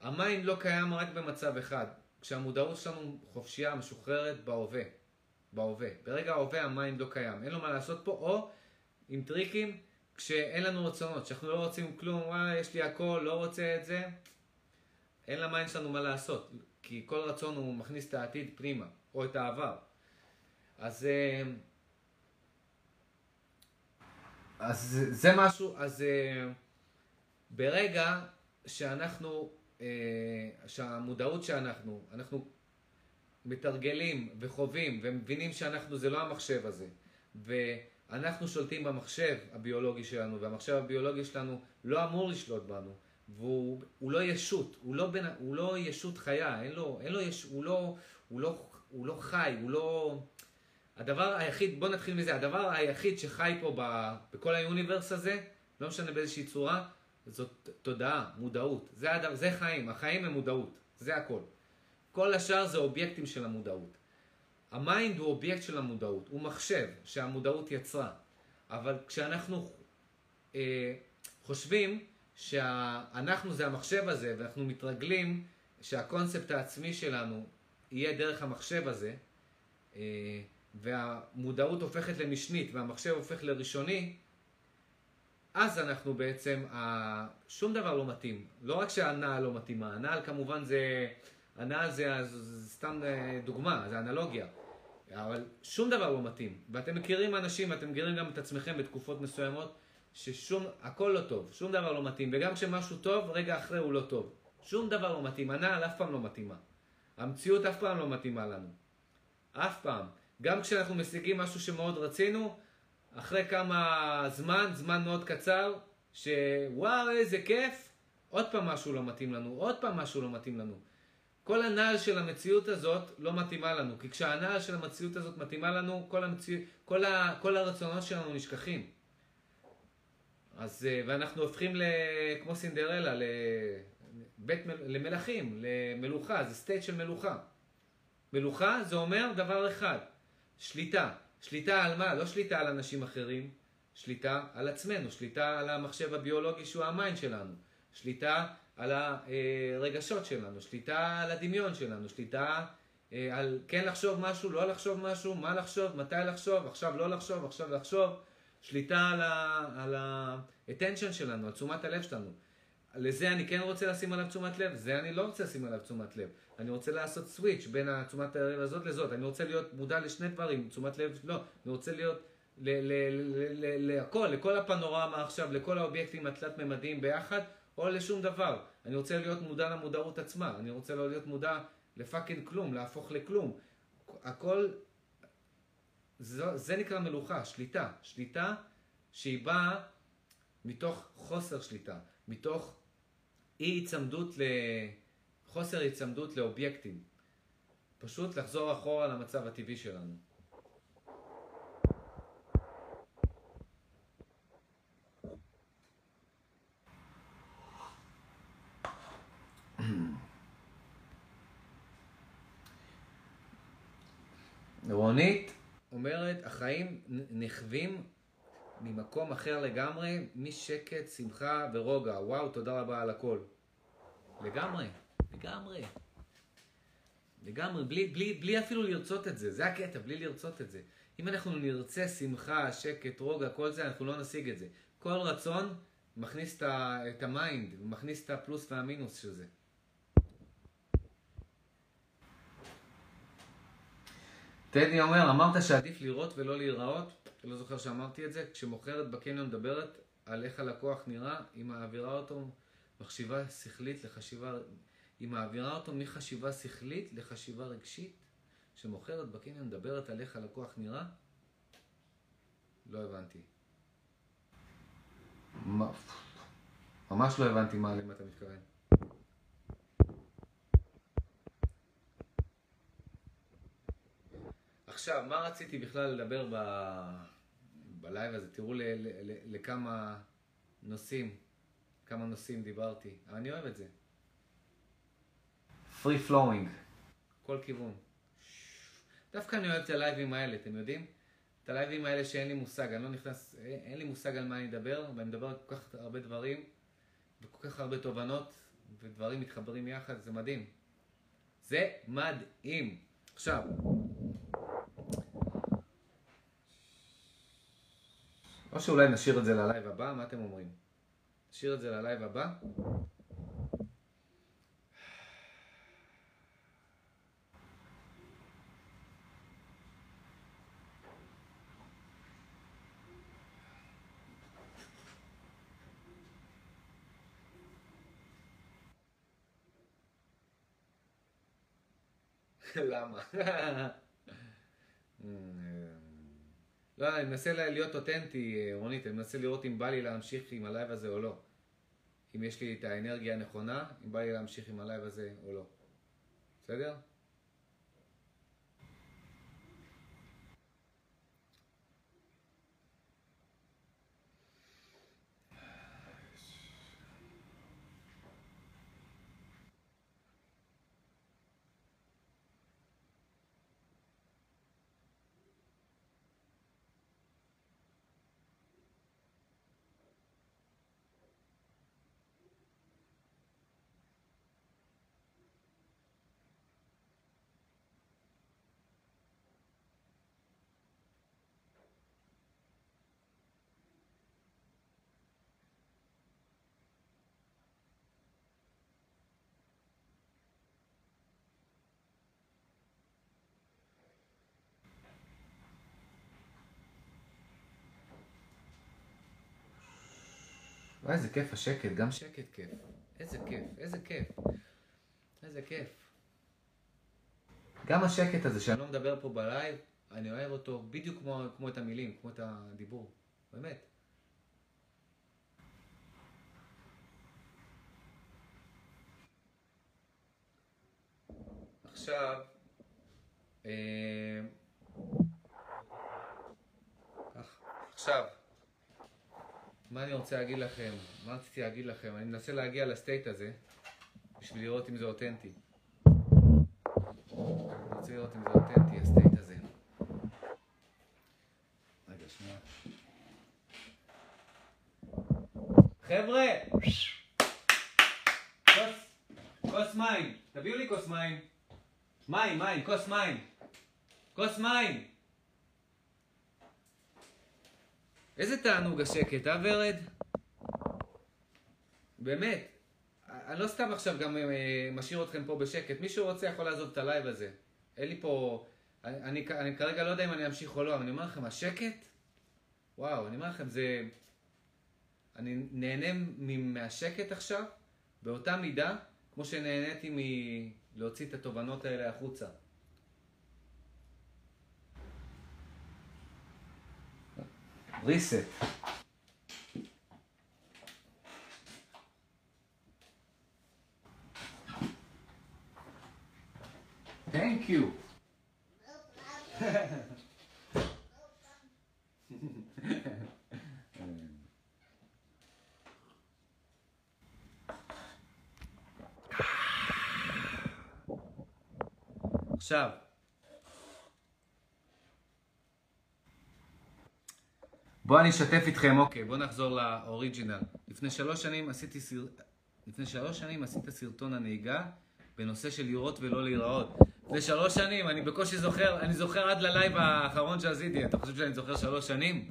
ה mind לא קיים רק במצב אחד, כשהמודעות שלנו חופשייה, משוחררת בהווה. בהווה. ברגע ההווה ה mind לא קיים, אין לו מה לעשות פה, או עם טריקים, כשאין לנו רצונות, שאנחנו לא רוצים כלום, וואי, יש לי הכל, לא רוצה את זה, אין ל mind שלנו מה לעשות, כי כל רצון הוא מכניס את העתיד פנימה, או את העבר. אז, אה, אז זה משהו, אז אה, ברגע שאנחנו אה, שהמודעות שאנחנו, אנחנו מתרגלים וחווים ומבינים שאנחנו זה לא המחשב הזה ואנחנו שולטים במחשב הביולוגי שלנו והמחשב הביולוגי שלנו לא אמור לשלוט בנו והוא הוא לא ישות, הוא לא, בין, הוא לא ישות חיה, אין לו, אין לו יש, הוא, לא, הוא, לא, הוא לא חי, הוא לא... הדבר היחיד, בוא נתחיל מזה, הדבר היחיד שחי פה ב, בכל היוניברס הזה, לא משנה באיזושהי צורה, זאת תודעה, מודעות. זה, הד... זה חיים, החיים הם מודעות, זה הכל. כל השאר זה אובייקטים של המודעות. ה mind הוא אובייקט של המודעות, הוא מחשב שהמודעות יצרה. אבל כשאנחנו אה, חושבים שאנחנו זה המחשב הזה, ואנחנו מתרגלים שהקונספט העצמי שלנו יהיה דרך המחשב הזה, אה, והמודעות הופכת למשנית והמחשב הופך לראשוני, אז אנחנו בעצם, שום דבר לא מתאים. לא רק שהנעל לא מתאימה, הנעל כמובן זה הנעל זה, זה, סתם אה, דוגמה, זה אנלוגיה. אבל שום דבר לא מתאים. ואתם מכירים אנשים, ואתם מכירים גם את עצמכם בתקופות מסוימות, ששום, הכל לא טוב, שום דבר לא מתאים. וגם כשמשהו טוב, רגע אחרי הוא לא טוב. שום דבר לא מתאים. הנעל אף פעם לא מתאימה. המציאות אף פעם לא מתאימה לנו. אף פעם. גם כשאנחנו משיגים משהו שמאוד רצינו, אחרי כמה זמן, זמן מאוד קצר, שוואו איזה כיף, עוד פעם משהו לא מתאים לנו, עוד פעם משהו לא מתאים לנו. כל הנעל של המציאות הזאת לא מתאימה לנו, כי כשהנעל של המציאות הזאת מתאימה לנו, כל, המציא... כל, ה... כל הרצונות שלנו נשכחים. אז, אה, ואנחנו הופכים ל... כמו סינדרלה, לבית, למלכים, למלוכה, זה סטייט של מלוכה. מלוכה זה אומר דבר אחד, שליטה. שליטה על מה? לא שליטה על אנשים אחרים, שליטה על עצמנו, שליטה על המחשב הביולוגי שהוא ה mind שלנו, שליטה על הרגשות שלנו, שליטה על הדמיון שלנו, שליטה אה, על כן לחשוב משהו, לא לחשוב משהו, מה לחשוב, מתי לחשוב, עכשיו לא לחשוב, עכשיו לחשוב, שליטה על ה-attention שלנו, על תשומת הלב שלנו. לזה אני כן רוצה לשים עליו תשומת לב, זה אני לא רוצה לשים עליו תשומת לב. אני רוצה לעשות סוויץ' בין תשומת הלב הזאת לזאת. אני רוצה להיות מודע לשני דברים, תשומת לב, לא. אני רוצה להיות להכל, לכל הפנורמה עכשיו, לכל האובייקטים התלת-ממדיים ביחד, או לשום דבר. אני רוצה להיות מודע למודעות עצמה. אני רוצה לא להיות מודע לפאקינג כלום, להפוך לכלום. הכל, זה, זה נקרא מלוכה, שליטה. שליטה שהיא באה מתוך חוסר שליטה, מתוך אי היצמדות. חוסר היצמדות לאובייקטים. פשוט לחזור אחורה למצב הטבעי שלנו. רונית אומרת, החיים נחווים ממקום אחר לגמרי, משקט, שמחה ורוגע. וואו, תודה רבה על הכל. לגמרי, לגמרי. לגמרי, בלי, בלי, בלי אפילו לרצות את זה, זה הקטע, בלי לרצות את זה. אם אנחנו נרצה שמחה, שקט, רוגע, כל זה, אנחנו לא נשיג את זה. כל רצון מכניס את ה mind, מכניס את הפלוס והמינוס של זה. טדי אומר, אמרת שעדיף לראות ולא להיראות, לא זוכר שאמרתי את זה, כשמוכרת בקניון מדברת על איך הלקוח נראה, היא מעבירה אותו מחשיבה שכלית לחשיבה, היא מעבירה אותו מחשיבה שכלית לחשיבה רגשית, שמוכרת בקניון מדברת על איך הלקוח נראה? לא הבנתי. ממש לא הבנתי מה, למה אתה מתכוון. עכשיו, מה רציתי בכלל לדבר ב... בלייב הזה? תראו ל... ל... ל... לכמה נושאים, כמה נושאים דיברתי. אני אוהב את זה. free flowing, כל כיוון. דווקא אני אוהב את הלייבים האלה, אתם יודעים? את הלייבים האלה שאין לי מושג, אני לא נכנס, אין לי מושג על מה אני אדבר, ואני מדבר על כל כך הרבה דברים, וכל כך הרבה תובנות, ודברים מתחברים יחד, זה מדהים. זה מדהים. עכשיו, או שאולי נשאיר את זה ל live הבא, מה אתם אומרים? נשאיר את זה ל live הבא? למה? לא, אני מנסה להיות אותנטי, רונית, אני מנסה לראות אם בא לי להמשיך עם ה live הזה או לא. אם יש לי את האנרגיה הנכונה, אם בא לי להמשיך עם ה live הזה או לא. בסדר? וואי, איזה כיף השקט, גם שקט כיף. איזה כיף, איזה כיף. איזה כיף. גם השקט הזה שאני לא מדבר פה בלייב, אני אוהב אותו בדיוק כמו, כמו את המילים, כמו את הדיבור. באמת. עכשיו, אה, עכשיו, מה אני רוצה להגיד לכם? מה רציתי להגיד לכם? אני מנסה להגיע לסטייט הזה בשביל לראות אם זה אותנטי. אני רוצה לראות אם זה אותנטי, הסטייט הזה. רגע, שנייה. חבר'ה! כוס, כוס מים. תביאו לי כוס מים. מים, מים, כוס מים. כוס מים. איזה תענוג השקט, אה ורד? באמת. אני לא סתם עכשיו גם אה, משאיר אתכם פה בשקט. מישהו רוצה יכול לעזוב את ה live הזה. אין לי פה... אני, אני, אני כרגע לא יודע אם אני אמשיך או לא, אבל אני אומר לכם, השקט? וואו, אני אומר לכם, זה... אני נהנה מהשקט עכשיו, באותה מידה, כמו שנהניתי מלהוציא את התובנות האלה החוצה. reset. Thank you. עכשיו, בואו אני אשתף איתכם, אוקיי, בואו נחזור לאוריג'ינל. לפני שלוש שנים עשיתי סר... לפני שלוש שנים עשית סרטון הנהיגה בנושא של לראות ולא להיראות. לפני שלוש שנים, אני בקושי זוכר, אני זוכר עד ללייב האחרון שעשיתי, אתה חושב שאני זוכר שלוש שנים?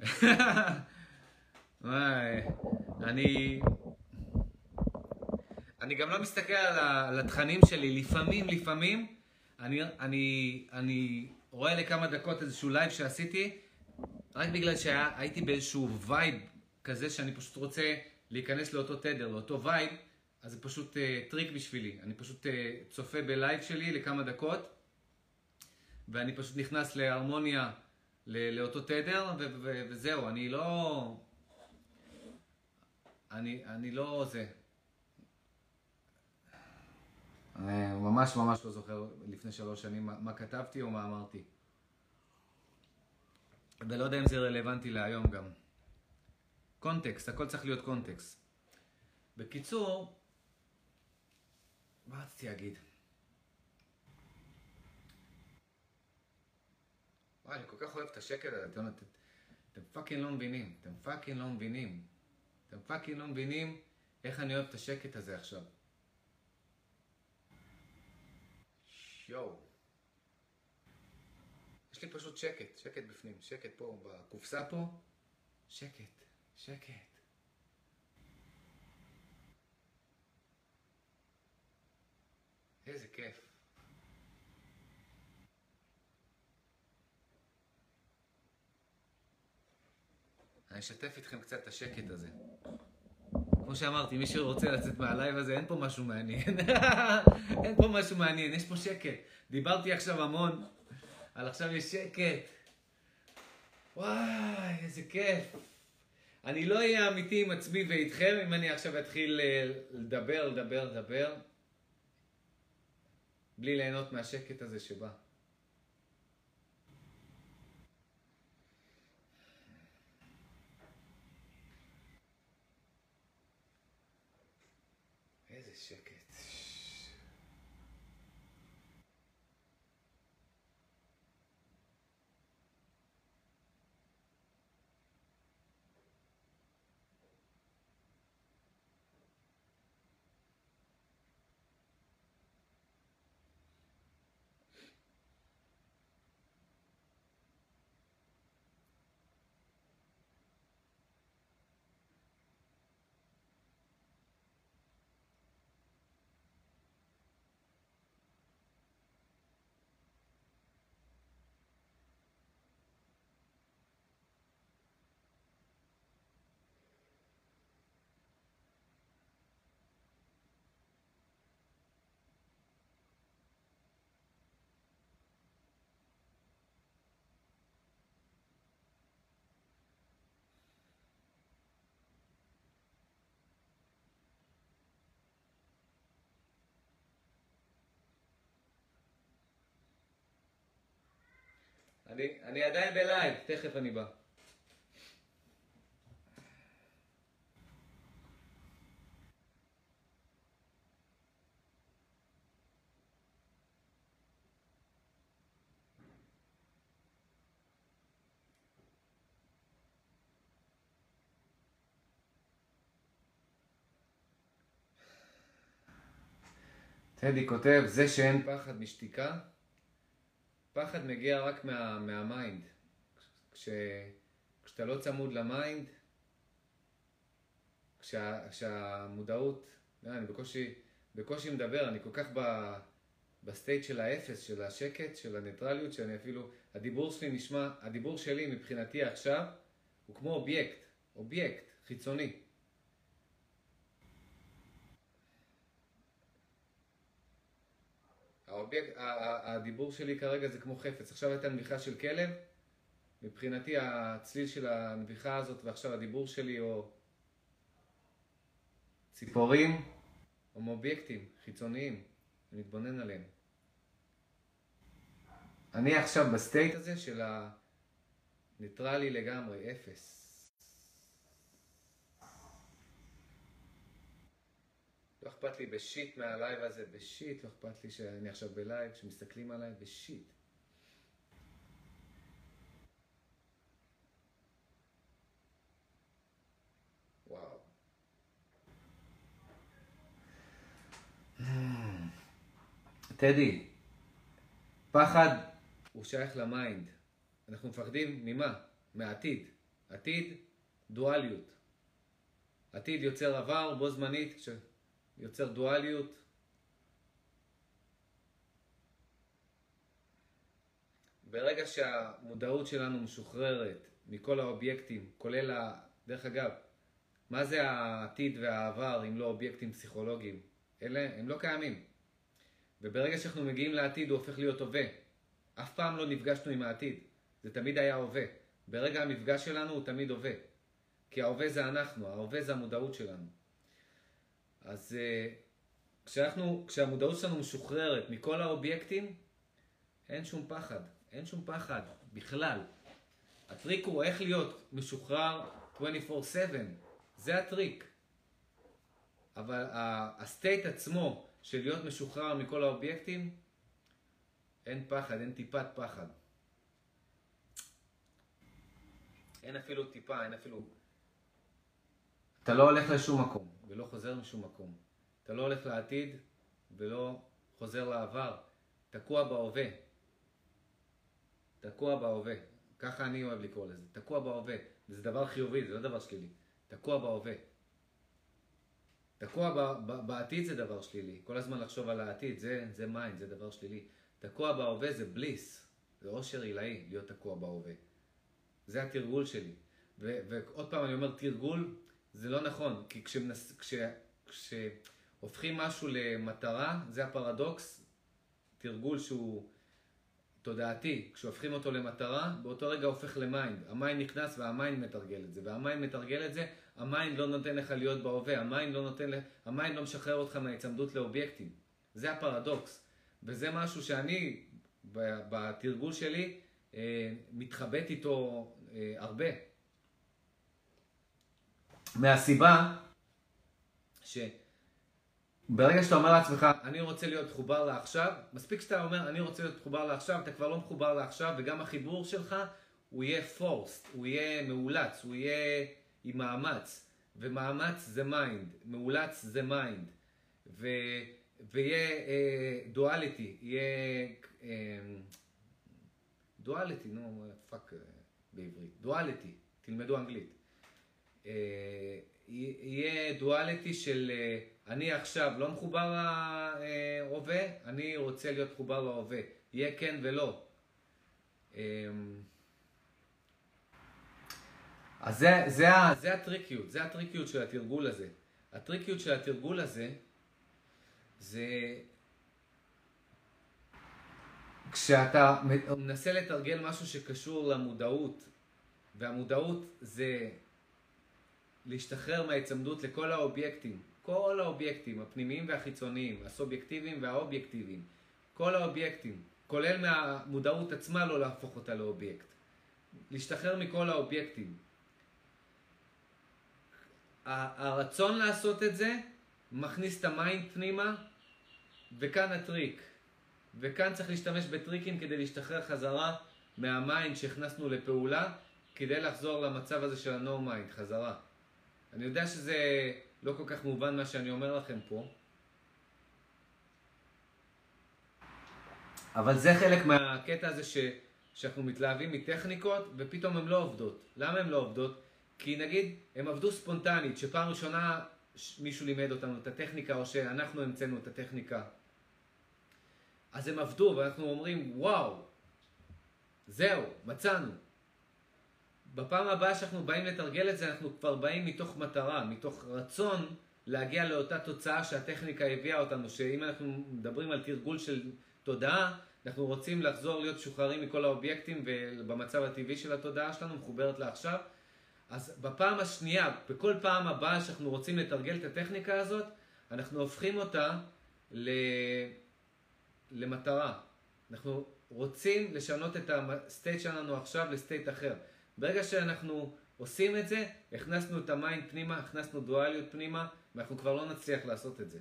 וואי, אני... אני גם לא מסתכל על התכנים שלי, לפעמים, לפעמים, אני, אני, אני רואה לכמה דקות איזשהו live שעשיתי, רק בגלל שהייתי באיזשהו vibe כזה שאני פשוט רוצה להיכנס לאותו תדר, לאותו vibe, אז זה פשוט אה, טריק בשבילי. אני פשוט אה, צופה ב live שלי לכמה דקות, ואני פשוט נכנס להרמוניה לאותו תדר, ו- ו- וזהו, אני לא... אני, אני לא זה. אני ממש ממש לא זוכר לפני שלוש שנים מה, מה כתבתי או מה אמרתי. ולא יודע אם זה רלוונטי להיום גם. קונטקסט, הכל צריך להיות קונטקסט. בקיצור, מה רציתי להגיד? וואי, אני כל כך אוהב את השקט הזה, אתם, אתם, אתם fucking לא מבינים, אתם fucking לא מבינים. אתם fucking לא מבינים איך אני אוהב את השקט הזה עכשיו. יואו. לי פשוט שקט, שקט בפנים, שקט פה, בקופסה פה, שקט, שקט. איזה כיף. אני אשתף איתכם קצת את השקט הזה. כמו שאמרתי, מי שרוצה לצאת מהלייב הזה, אין פה משהו מעניין. אין פה משהו מעניין, יש פה שקט. דיברתי עכשיו המון אבל עכשיו יש שקט. וואי, איזה כיף. אני לא אהיה אמיתי עם עצמי ואיתכם אם אני עכשיו אתחיל אה, לדבר, לדבר, לדבר, בלי ליהנות מהשקט הזה שבא. אני, אני עדיין בלייב, תכף אני בא. טדי כותב, זה שאין פחד משתיקה, פחד מגיע רק מה, מה mind. כש, כשאתה לא צמוד ל mind, כשה, כשהמודעות, לא, אני בקושי, בקושי מדבר, אני כל כך ב, ב state של האפס, של השקט, של הניטרליות, שאני אפילו, הדיבור שלי נשמע, הדיבור שלי מבחינתי עכשיו, הוא כמו אובייקט, אובייקט חיצוני. האובייקט, הדיבור שלי כרגע זה כמו חפץ. עכשיו הייתה נביחה של כלב, מבחינתי הצליל של הנביחה הזאת ועכשיו הדיבור שלי או ציפורים הם אובייקטים חיצוניים, אני מתבונן עליהם. אני עכשיו ב state הזה של הניטרלי לגמרי, אפס. לא אכפת לי ב shit מה live הזה, ב shit, לא אכפת לי שאני עכשיו ב live, שמסתכלים עליי, ב shit. וואו. טדי, פחד הוא שייך ל mind. אנחנו מפחדים ממה? מהעתיד. עתיד, דואליות. עתיד יוצר עבר בו זמנית, כש... יוצר דואליות. ברגע שהמודעות שלנו משוחררת מכל האובייקטים, כולל, ה... דרך אגב, מה זה העתיד והעבר אם לא אובייקטים פסיכולוגיים? אלה, הם לא קיימים. וברגע שאנחנו מגיעים לעתיד הוא הופך להיות הווה. אף פעם לא נפגשנו עם העתיד, זה תמיד היה הווה. ברגע המפגש שלנו הוא תמיד הווה. כי ההווה זה אנחנו, ההווה זה המודעות שלנו. אז אה, כשאנחנו, כשהמודעות שלנו משוחררת מכל האובייקטים, אין שום פחד. אין שום פחד, בכלל. הטריק הוא איך להיות משוחרר 24/7. זה הטריק. אבל הסטייט עצמו של להיות משוחרר מכל האובייקטים, אין פחד, אין טיפת פחד. אין אפילו טיפה, אין אפילו... אתה לא הולך לשום מקום. ולא חוזר משום מקום. אתה לא הולך לעתיד ולא חוזר לעבר. תקוע בהווה. תקוע בהווה. ככה אני אוהב לקרוא לזה. תקוע בהווה. וזה דבר חיובי, זה לא דבר שלילי. תקוע בהווה. תקוע בעתיד זה דבר שלילי. כל הזמן לחשוב על העתיד, זה, זה mind, זה דבר שלילי. תקוע בהווה זה bliss. זה אושר עילאי להיות תקוע בהווה. זה התרגול שלי. ועוד פעם אני אומר תרגול, זה לא נכון, כי כשמנס, כש, כשהופכים משהו למטרה, זה הפרדוקס, תרגול שהוא תודעתי, כשהופכים אותו למטרה, באותו רגע הופך למיינד. המיינד נכנס והמיינד מתרגל את זה, והמיינד מתרגל את זה, ה mind לא נותן לך להיות בהווה, ה mind לא, נותן, ה mind לא משחרר אותך מההיצמדות לאובייקטים. זה הפרדוקס, וזה משהו שאני, בתרגול שלי, אה, מתחבט איתו אה, הרבה. מהסיבה שברגע שאתה אומר לעצמך, אני רוצה להיות מחובר לעכשיו, מספיק שאתה אומר, אני רוצה להיות מחובר לעכשיו, אתה כבר לא מחובר לעכשיו, וגם החיבור שלך, הוא יהיה forced, הוא יהיה מאולץ, הוא יהיה עם מאמץ, ומאמץ זה mind, מאולץ זה mind, ו... ויהיה duality, אה, יהיה duality, נו, fuck בעברית, duality, תלמדו אנגלית. אה, יהיה duality של אה, אני עכשיו לא מחובר להווה, אני רוצה להיות מחובר להווה. יהיה כן ולא. אמ, אז זה, זה, זה הטריקיות, זה הטריקיות של התרגול הזה. הטריקיות של התרגול הזה זה כשאתה מנסה לתרגל משהו שקשור למודעות, והמודעות זה להשתחרר מההיצמדות לכל האובייקטים, כל האובייקטים, הפנימיים והחיצוניים, הסובייקטיביים והאובייקטיביים, כל האובייקטים, כולל מהמודעות עצמה לא להפוך אותה לאובייקט. להשתחרר מכל האובייקטים. הרצון לעשות את זה מכניס את ה mind פנימה, וכאן הטריק. וכאן צריך להשתמש בטריקים כדי להשתחרר חזרה מה mind שהכנסנו לפעולה, כדי לחזור למצב הזה של ה-no mind, חזרה. אני יודע שזה לא כל כך מובן מה שאני אומר לכם פה, אבל זה חלק מהקטע הזה ש, שאנחנו מתלהבים מטכניקות ופתאום הן לא עובדות. למה הן לא עובדות? כי נגיד, הן עבדו ספונטנית, שפעם ראשונה מישהו לימד אותנו את הטכניקה או שאנחנו המצאנו את הטכניקה. אז הם עבדו ואנחנו אומרים, וואו, זהו, מצאנו. בפעם הבאה שאנחנו באים לתרגל את זה, אנחנו כבר באים מתוך מטרה, מתוך רצון להגיע לאותה תוצאה שהטכניקה הביאה אותנו, שאם אנחנו מדברים על תרגול של תודעה, אנחנו רוצים לחזור להיות משוחררים מכל האובייקטים ובמצב הטבעי של התודעה שלנו, מחוברת לעכשיו. אז בפעם השנייה, בכל פעם הבאה שאנחנו רוצים לתרגל את הטכניקה הזאת, אנחנו הופכים אותה ל... למטרה. אנחנו רוצים לשנות את ה state שלנו עכשיו ל state אחר. ברגע שאנחנו עושים את זה, הכנסנו את ה mind פנימה, הכנסנו דואליות פנימה, ואנחנו כבר לא נצליח לעשות את זה.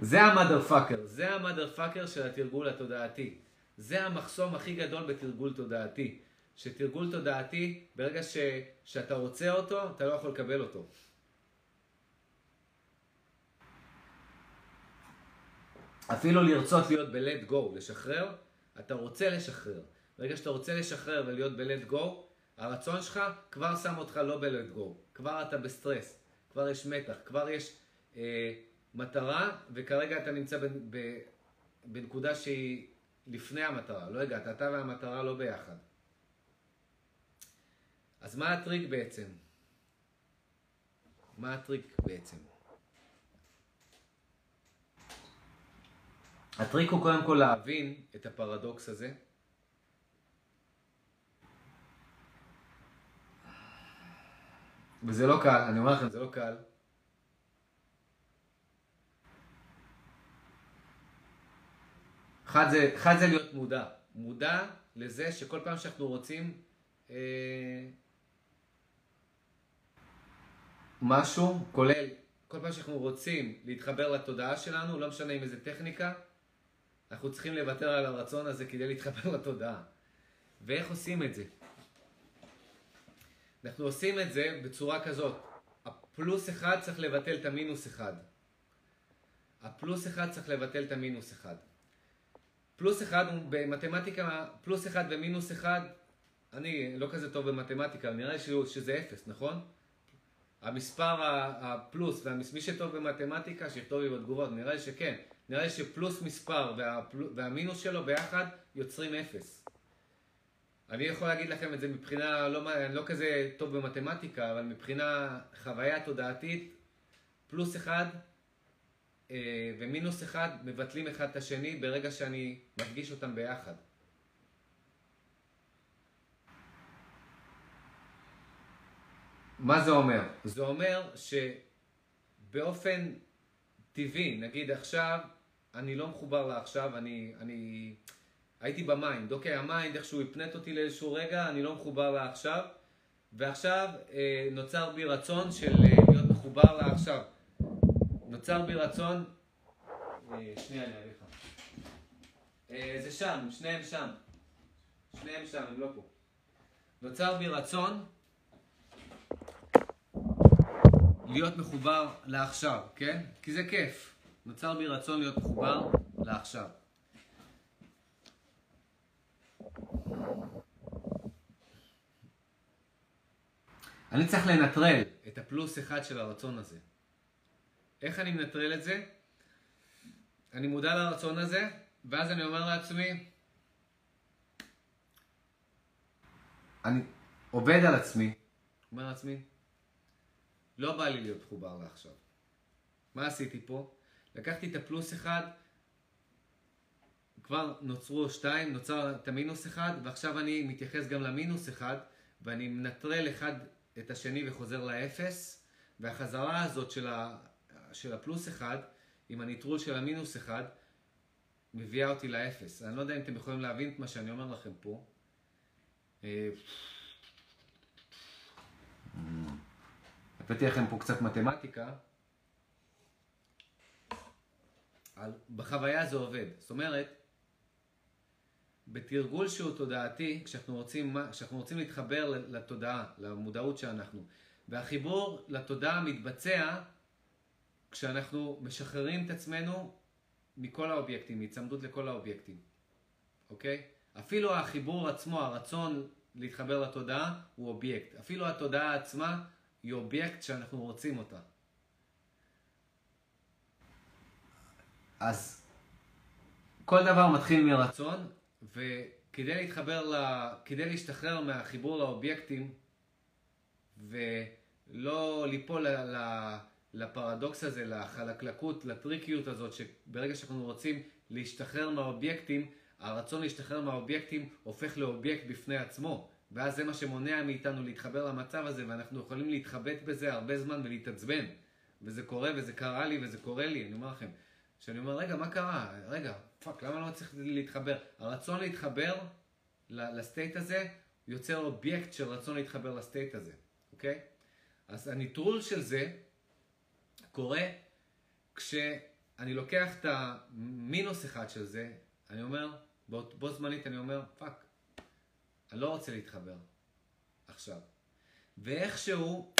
זה המאדר פאקר, זה המאדר פאקר של התרגול התודעתי. זה המחסום הכי גדול בתרגול תודעתי. שתרגול תודעתי, ברגע ש, שאתה רוצה אותו, אתה לא יכול לקבל אותו. אפילו לרצות להיות ב-let go, לשחרר, אתה רוצה לשחרר. ברגע שאתה רוצה לשחרר ולהיות ב-let go, הרצון שלך כבר שם אותך לא ב-let go. כבר אתה בסטרס, כבר יש מתח, כבר יש אה, מטרה, וכרגע אתה נמצא ב, ב, בנקודה שהיא לפני המטרה. לא הגעת, אתה והמטרה לא ביחד. אז מה הטריק בעצם? מה הטריק בעצם? הטריק הוא קודם כל להבין את הפרדוקס הזה. וזה לא קל, אני אומר לכם, זה לא קל. אחד זה, אחד זה להיות מודע. מודע לזה שכל פעם שאנחנו רוצים אה, משהו, כולל כל פעם שאנחנו רוצים להתחבר לתודעה שלנו, לא משנה עם איזה טכניקה, אנחנו צריכים לוותר על הרצון הזה כדי להתחבר לתודעה. ואיך עושים את זה? אנחנו עושים את זה בצורה כזאת. הפלוס אחד צריך לבטל את המינוס אחד. הפלוס אחד צריך לבטל את המינוס אחד. פלוס אחד במתמטיקה, פלוס אחד ומינוס אחד, אני לא כזה טוב במתמטיקה, נראה לי שזה אפס, נכון? המספר הפלוס, ומי שטוב במתמטיקה, שיכתוב לי בתגובות, נראה לי שכן. נראה לי שפלוס מספר והפל... והמינוס שלו ביחד יוצרים אפס. אני יכול להגיד לכם את זה מבחינה, לא, אני לא כזה טוב במתמטיקה, אבל מבחינה חוויה תודעתית, פלוס אחד אה, ומינוס אחד מבטלים אחד את השני ברגע שאני מפגיש אותם ביחד. מה זה אומר? זה אומר שבאופן טבעי, נגיד עכשיו, אני לא מחובר לעכשיו, אני, אני הייתי ב mind, אוקיי, ה mind איכשהו הפנט אותי לאיזשהו רגע, אני לא מחובר לעכשיו, ועכשיו אה, נוצר בי רצון של אה, להיות מחובר לעכשיו. נוצר בי רצון, אה, שנייה אני אביא לך. אה, זה שם, שניהם שם. שניהם שם, הם לא פה. נוצר בי רצון להיות מחובר לעכשיו, כן? כי זה כיף. נוצר בי רצון להיות מחובר לעכשיו. אני צריך לנטרל את הפלוס אחד של הרצון הזה. איך אני מנטרל את זה? אני מודע לרצון הזה, ואז אני אומר לעצמי, אני עובד על עצמי, אומר לעצמי, לא בא לי להיות מחובר לעכשיו. מה עשיתי פה? לקחתי את הפלוס אחד, כבר נוצרו שתיים, נוצר את המינוס אחד, ועכשיו אני מתייחס גם למינוס אחד, ואני מנטרל אחד את השני וחוזר לאפס, והחזרה הזאת של, ה, של הפלוס אחד, עם הניטרול של המינוס אחד, מביאה אותי לאפס. אני לא יודע אם אתם יכולים להבין את מה שאני אומר לכם פה. אה, הבאתי לכם פה קצת מתמטיקה. בחוויה זה עובד. זאת אומרת, בתרגול שהוא תודעתי, כשאנחנו רוצים, כשאנחנו רוצים להתחבר לתודעה, למודעות שאנחנו, והחיבור לתודעה מתבצע כשאנחנו משחררים את עצמנו מכל האובייקטים, מהצמדות לכל האובייקטים, אוקיי? אפילו החיבור עצמו, הרצון להתחבר לתודעה, הוא אובייקט. אפילו התודעה עצמה היא אובייקט שאנחנו רוצים אותה. אז כל דבר מתחיל מרצון, וכדי להתחבר, ל... כדי להשתחרר מהחיבור לאובייקטים, ולא ליפול ל... לפרדוקס הזה, לחלקלקות, לטריקיות הזאת, שברגע שאנחנו רוצים להשתחרר מהאובייקטים, הרצון להשתחרר מהאובייקטים הופך לאובייקט בפני עצמו. ואז זה מה שמונע מאיתנו להתחבר למצב הזה, ואנחנו יכולים להתחבט בזה הרבה זמן ולהתעצבן. וזה קורה, וזה קרה לי, וזה קורה לי, אני אומר לכם. שאני אומר, רגע, מה קרה? רגע, fuck, למה לא צריך להתחבר? הרצון להתחבר ל state הזה יוצר אובייקט של רצון להתחבר ל state הזה, אוקיי? אז הניטרול של זה קורה כשאני לוקח את המינוס אחד של זה, אני אומר, בו, בו זמנית אני אומר, fuck, אני לא רוצה להתחבר עכשיו. ואיכשהו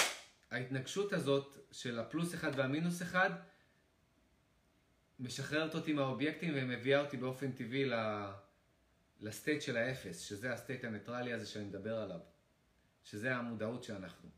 ההתנגשות הזאת של הפלוס אחד והמינוס אחד משחררת אותי מהאובייקטים ומביאה אותי באופן טבעי ל state של האפס, שזה ה state הניטרלי הזה שאני מדבר עליו, שזה המודעות שאנחנו.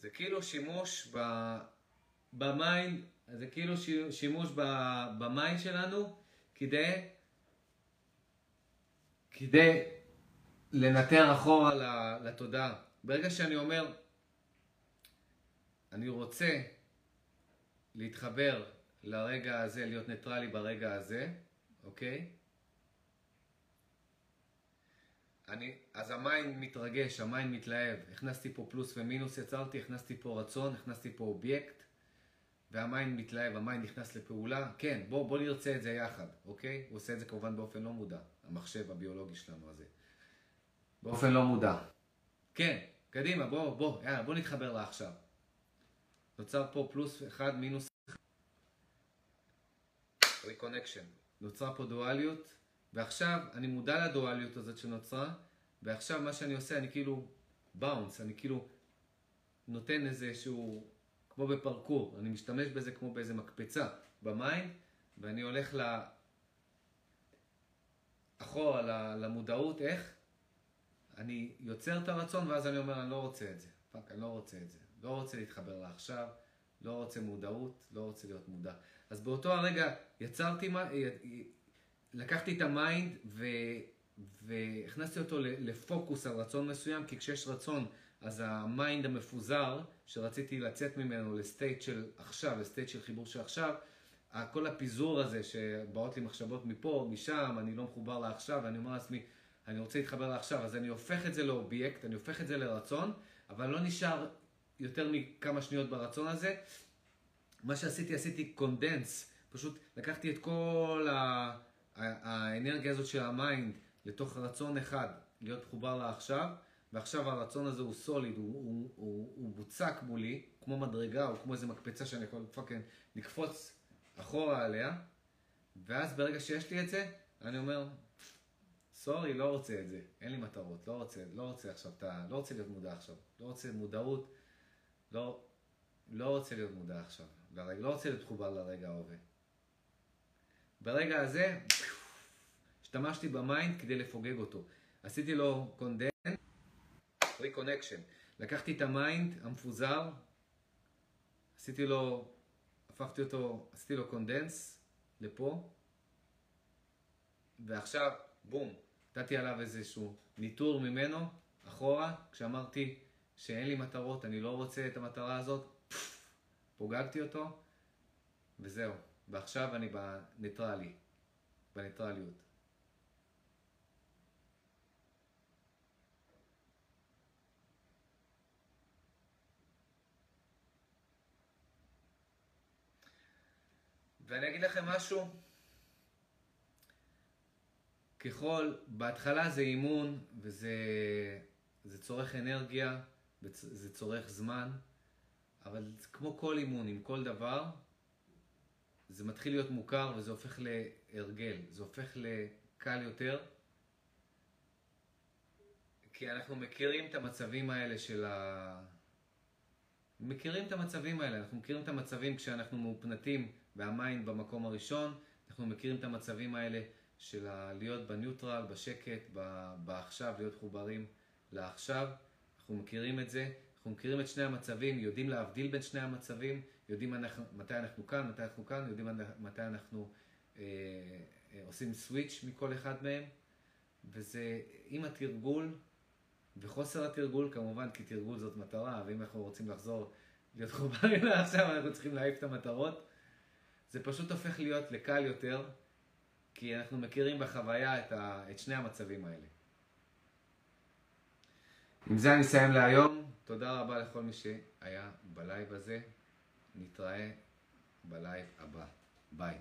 זה כאילו שימוש ב... ב mind, זה כאילו שימוש ב... ב mind שלנו כדי, כדי לנתר אחורה לתודעה. ברגע שאני אומר, אני רוצה להתחבר לרגע הזה, להיות ניטרלי ברגע הזה, אוקיי? אני, אז ה mind מתרגש, ה mind מתלהב. הכנסתי פה פלוס ומינוס יצרתי, הכנסתי פה רצון, הכנסתי פה אובייקט, וה mind מתלהב, ה mind נכנס לפעולה. כן, בוא, בוא נרצה את זה יחד, אוקיי? הוא עושה את זה כמובן באופן לא מודע, המחשב הביולוגי שלנו הזה. באופן לא מודע. כן, קדימה, בוא, בוא, יאללה, בוא נתחבר לעכשיו. נוצר פה פלוס אחד, מינוס אחד. reconnection. נוצרה פה דואליות. ועכשיו אני מודע לדואליות הזאת שנוצרה, ועכשיו מה שאני עושה, אני כאילו באונס, אני כאילו נותן איזה שהוא, כמו בפרקור, אני משתמש בזה כמו באיזה מקפצה במים, ואני הולך ל... אחורה למודעות, איך? אני יוצר את הרצון ואז אני אומר, אני לא רוצה את זה. fuck, אני לא רוצה את זה. לא רוצה להתחבר לעכשיו, לא רוצה מודעות, לא רוצה להיות מודע. אז באותו הרגע יצרתי, לקחתי את ה mind ו... והכנסתי אותו לפוקוס על רצון מסוים, כי כשיש רצון, אז ה mind המפוזר, שרציתי לצאת ממנו ל state של עכשיו, ל state של חיבור של עכשיו, כל הפיזור הזה שבאות לי מחשבות מפה, משם, אני לא מחובר לעכשיו, ואני אומר לעצמי, אני רוצה להתחבר לעכשיו, אז אני הופך את זה לאובייקט, אני הופך את זה לרצון, אבל לא נשאר יותר מכמה שניות ברצון הזה. מה שעשיתי, עשיתי condense, פשוט לקחתי את כל ה... האנרגיה הזאת של ה mind לתוך רצון אחד, להיות מחובר לעכשיו, ועכשיו הרצון הזה הוא solid, הוא, הוא, הוא, הוא מוצק מולי, כמו מדרגה או כמו איזה מקפצה שאני יכול fucking לקפוץ אחורה עליה, ואז ברגע שיש לי את זה, אני אומר, sorry, לא רוצה את זה, אין לי מטרות, לא רוצה, לא רוצה עכשיו, אתה, לא רוצה להיות מודע עכשיו, לא רוצה מודעות, לא, לא רוצה להיות מודע עכשיו, לרגע, לא רוצה להיות מחובר לרגע ההווה. ברגע הזה, השתמשתי ב mind כדי לפוגג אותו. עשיתי לו condense, reconnection. לקחתי את ה mind המפוזר, עשיתי לו, הפכתי אותו, עשיתי לו condense לפה, ועכשיו, בום, נתתי עליו איזשהו ניטור ממנו, אחורה, כשאמרתי שאין לי מטרות, אני לא רוצה את המטרה הזאת, פוגגתי אותו, וזהו. ועכשיו אני בניטרלי, בניטרליות. ואני אגיד לכם משהו, ככל, בהתחלה זה אימון וזה זה צורך אנרגיה, זה צורך זמן, אבל כמו כל אימון, עם כל דבר, זה מתחיל להיות מוכר וזה הופך להרגל, זה הופך לקל יותר, כי אנחנו מכירים את המצבים האלה של ה... מכירים את המצבים האלה, אנחנו מכירים את המצבים כשאנחנו מאופנתים והמיינד במקום הראשון, אנחנו מכירים את המצבים האלה של להיות בניוטרל, בשקט, בעכשיו, להיות חוברים לעכשיו, אנחנו מכירים את זה, אנחנו מכירים את שני המצבים, יודעים להבדיל בין שני המצבים, יודעים אנחנו, מתי אנחנו כאן, מתי אנחנו כאן, יודעים מתי אנחנו אה, אה, עושים סוויץ' מכל אחד מהם, וזה עם התרגול וחוסר התרגול כמובן, כי תרגול זאת מטרה, ואם אנחנו רוצים לחזור להיות מחוברים לעכשיו, אנחנו צריכים להעיף את המטרות. זה פשוט הופך להיות לקל יותר, כי אנחנו מכירים בחוויה את, ה, את שני המצבים האלה. עם זה אני אסיים להיום. תודה רבה לכל מי שהיה ב live הזה. נתראה ב live הבא. ביי.